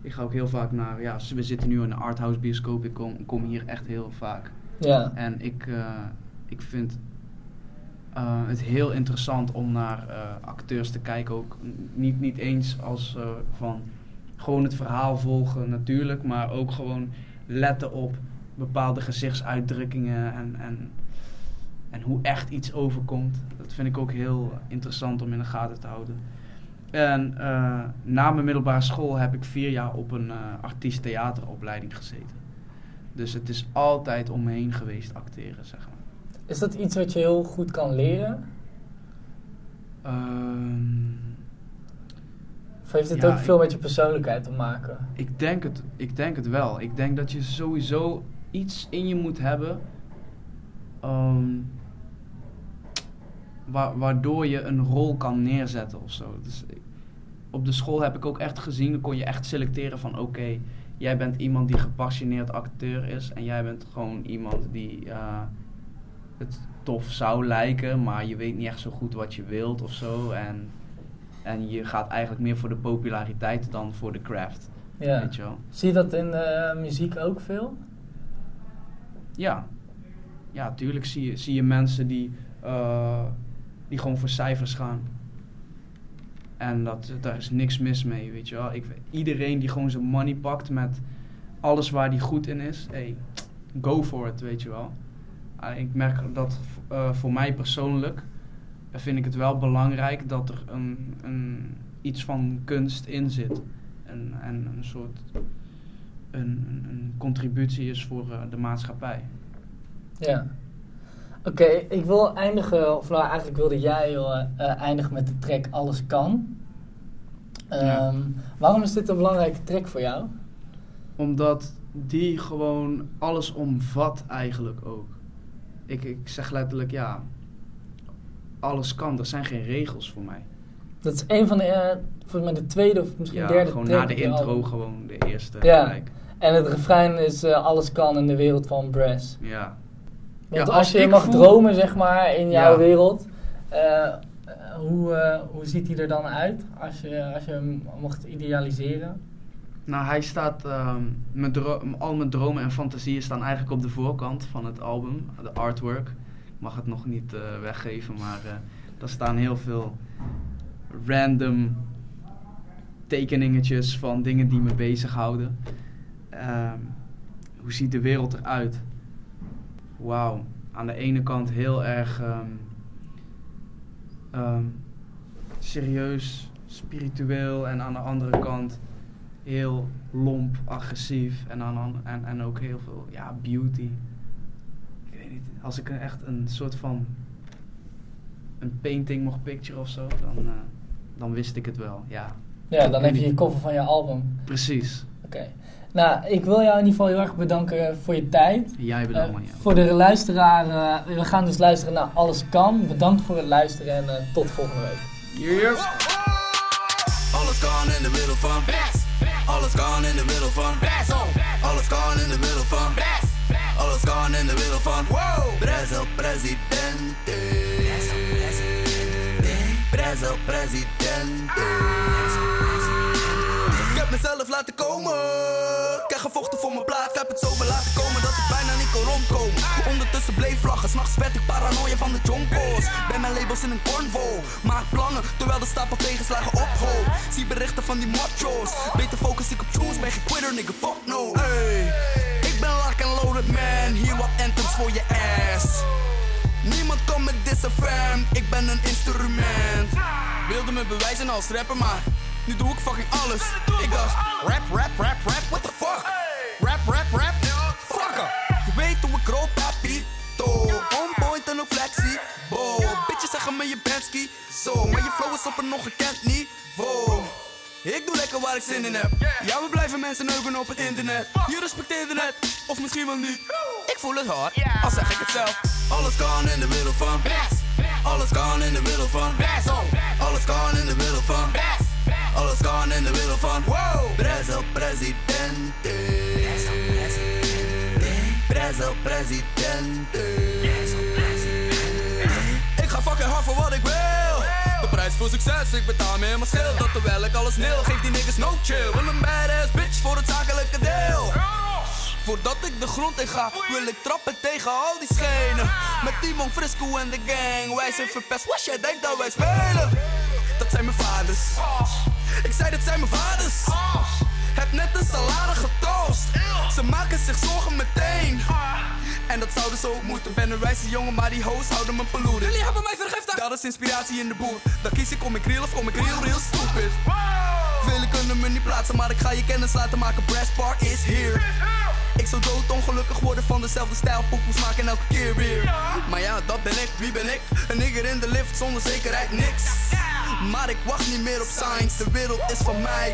Ik ga ook heel vaak naar, ja, we zitten nu in een arthouse bioscoop. Ik kom, kom hier echt heel vaak. Ja. En ik, eh, ik vind eh, het heel interessant om naar acteurs te kijken. Ook niet, niet eens als van gewoon het verhaal volgen natuurlijk, maar ook gewoon letten op bepaalde gezichtsuitdrukkingen en, en, en hoe echt iets overkomt. Dat vind ik ook heel interessant om in de gaten te houden. En eh, na mijn middelbare school heb ik vier jaar op een eh artiest theateropleiding gezeten. Dus het is altijd om me heen geweest acteren, zeg maar. Is dat iets wat je heel goed kan leren? Ehm, Of heeft het Ja, ook ik- veel met je persoonlijkheid te maken? ik, denk het, ik denk het wel. Ik denk dat je sowieso iets in je moet hebben. wa- waardoor je een rol kan neerzetten of zo. Dus ik- op de school heb ik ook echt gezien, dan kon je echt selecteren van oké, jij bent iemand die gepassioneerd acteur is en jij bent gewoon iemand die eh, het tof zou lijken, maar je weet niet echt zo goed wat je wilt of zo. En, en je gaat eigenlijk meer voor de populariteit dan voor de craft. Ja. Weet je wel. Zie je dat in de muziek ook veel? Ja. Ja, tuurlijk zie je, zie je mensen die, eh, die gewoon voor cijfers gaan. En dat, daar is niks mis mee, weet je wel. Ik, iedereen die gewoon zijn money pakt met alles waar die goed in is, hey, go for it, weet je wel. Ah, ik merk dat eh, voor mij persoonlijk eh, vind ik het wel belangrijk dat er een, een, iets van kunst in zit. En, en een soort een, een, contributie is voor eh, de maatschappij. Ja. Oké, ik wil eindigen, of nou eigenlijk wilde jij eh, eh, eindigen met de track Alles Kan. Ehm, Ja. Waarom is dit een belangrijke track voor jou? Omdat die gewoon alles omvat eigenlijk ook. Ik, ik zeg letterlijk ja, alles kan. Er zijn geen regels voor mij. Dat is een van de, eh, volgens mij de tweede of misschien Ja, derde gewoon track na de intro gewoon de eerste Ja. gelijk. En het refrein is eh, alles kan in de wereld van Brass. Ja. Want Ja, als als je mag voel- dromen, zeg maar, in jouw Ja. wereld, eh, hoe, eh, hoe ziet hij er dan uit als je, als je hem mocht idealiseren? Nou, hij staat, mijn dro- al mijn dromen en fantasieën staan eigenlijk op de voorkant van het album, de artwork. Ik mag het nog niet weggeven, maar eh daar staan heel veel random tekeningetjes van dingen die me bezighouden. Ehm hoe ziet de wereld eruit? Wauw, aan de ene kant heel erg ehm, ehm, serieus, spiritueel en aan de andere kant heel lomp, agressief en, aan, en, en ook heel veel ja, beauty. Ik weet niet, als ik echt een soort van een painting mocht picture of zo, dan, eh, dan wist ik het wel. Ja, Ja, dan heb je je cover van je album. precies. Oké. Nou, ik wil jou in ieder geval heel erg bedanken voor je tijd. Jij bedankt, Eh, man. Ja. voor de luisteraar, eh, we gaan dus luisteren naar Alles Kan. Bedankt voor het luisteren en eh, tot volgende week. Alles kan in de middel van best. Alles kan in de middel van best. Alles kan in de middel van best. Alles kan in de middel van wow. Brazil presidente. Brazil presidente. Ik heb mezelf laten komen. Heb gevochten voor mijn plaat. Heb het zover laten komen dat ik bijna niet kon rondkomen. Ondertussen bleef vlaggen. S'nachts werd ik paranoia van de jonko's. Ben mijn labels in een cornvol. Maak plannen terwijl de stapel tegenslagen ophoop. Zie berichten van die macho's. Beter focus ik op tunes. Ben geen quitter, nigga. Fuck no. Hey. Ik ben lock and loaded man. Hier wat anthems voor je ass. Niemand kan me dissen ik ben een instrument Wilde me bewijzen als rapper, maar nu doe ik fucking alles Ik dacht, rap, rap, rap, rap, what the fuck Rap, rap, rap, fucker Je weet hoe ik rol, papito On point en ook flexie, bo Bitches zeggen me je bent zo Maar je flow is op een nog gekend niveau ik doe lekker waar ik zin in heb. Ja, we blijven mensen neuken op het internet. Je respecteert het net, of misschien wel niet. Ik voel het hard, al zeg ik het zelf. Alles kan in de middel van. Alles kan in de middel van best. Alles kan in de middel van best. Alles kan in de middel van wow. Brazil presidente. Brazil presidente. Ik ga fucking hard voor wat ik wil. De prijs voor succes, ik betaal meer mijn schil. Dat terwijl ik alles nil, geef die niggas no chill. Wil een badass bitch voor het zakelijke deel. Voordat ik de grond in ga, wil ik trappen tegen al die schenen. Met Timon Frisco en de gang, wij zijn verpest. Wat jij denkt dat wij spelen? Dat zijn mijn vaders. Ik zei dat zijn mijn vaders. Heb net een salade getoast. Ze maken zich zorgen meteen. En dat zouden ze ook moeten. Ben een wijze jongen, maar die hoes houden me polluted. Jullie hebben mij vergiftigd. Dat is inspiratie in de boer. Dan kies ik om ik real of kom ik real, real stupid. Velen kunnen me niet plaatsen, maar ik ga je kennis laten maken. Brass Park is here. Ik zou dood ongelukkig worden van dezelfde stijl Poepels maken elke keer weer. Maar ja, dat ben ik, wie ben ik? Een nigger in de lift zonder zekerheid niks. Maar ik wacht niet meer op signs, de wereld is van mij.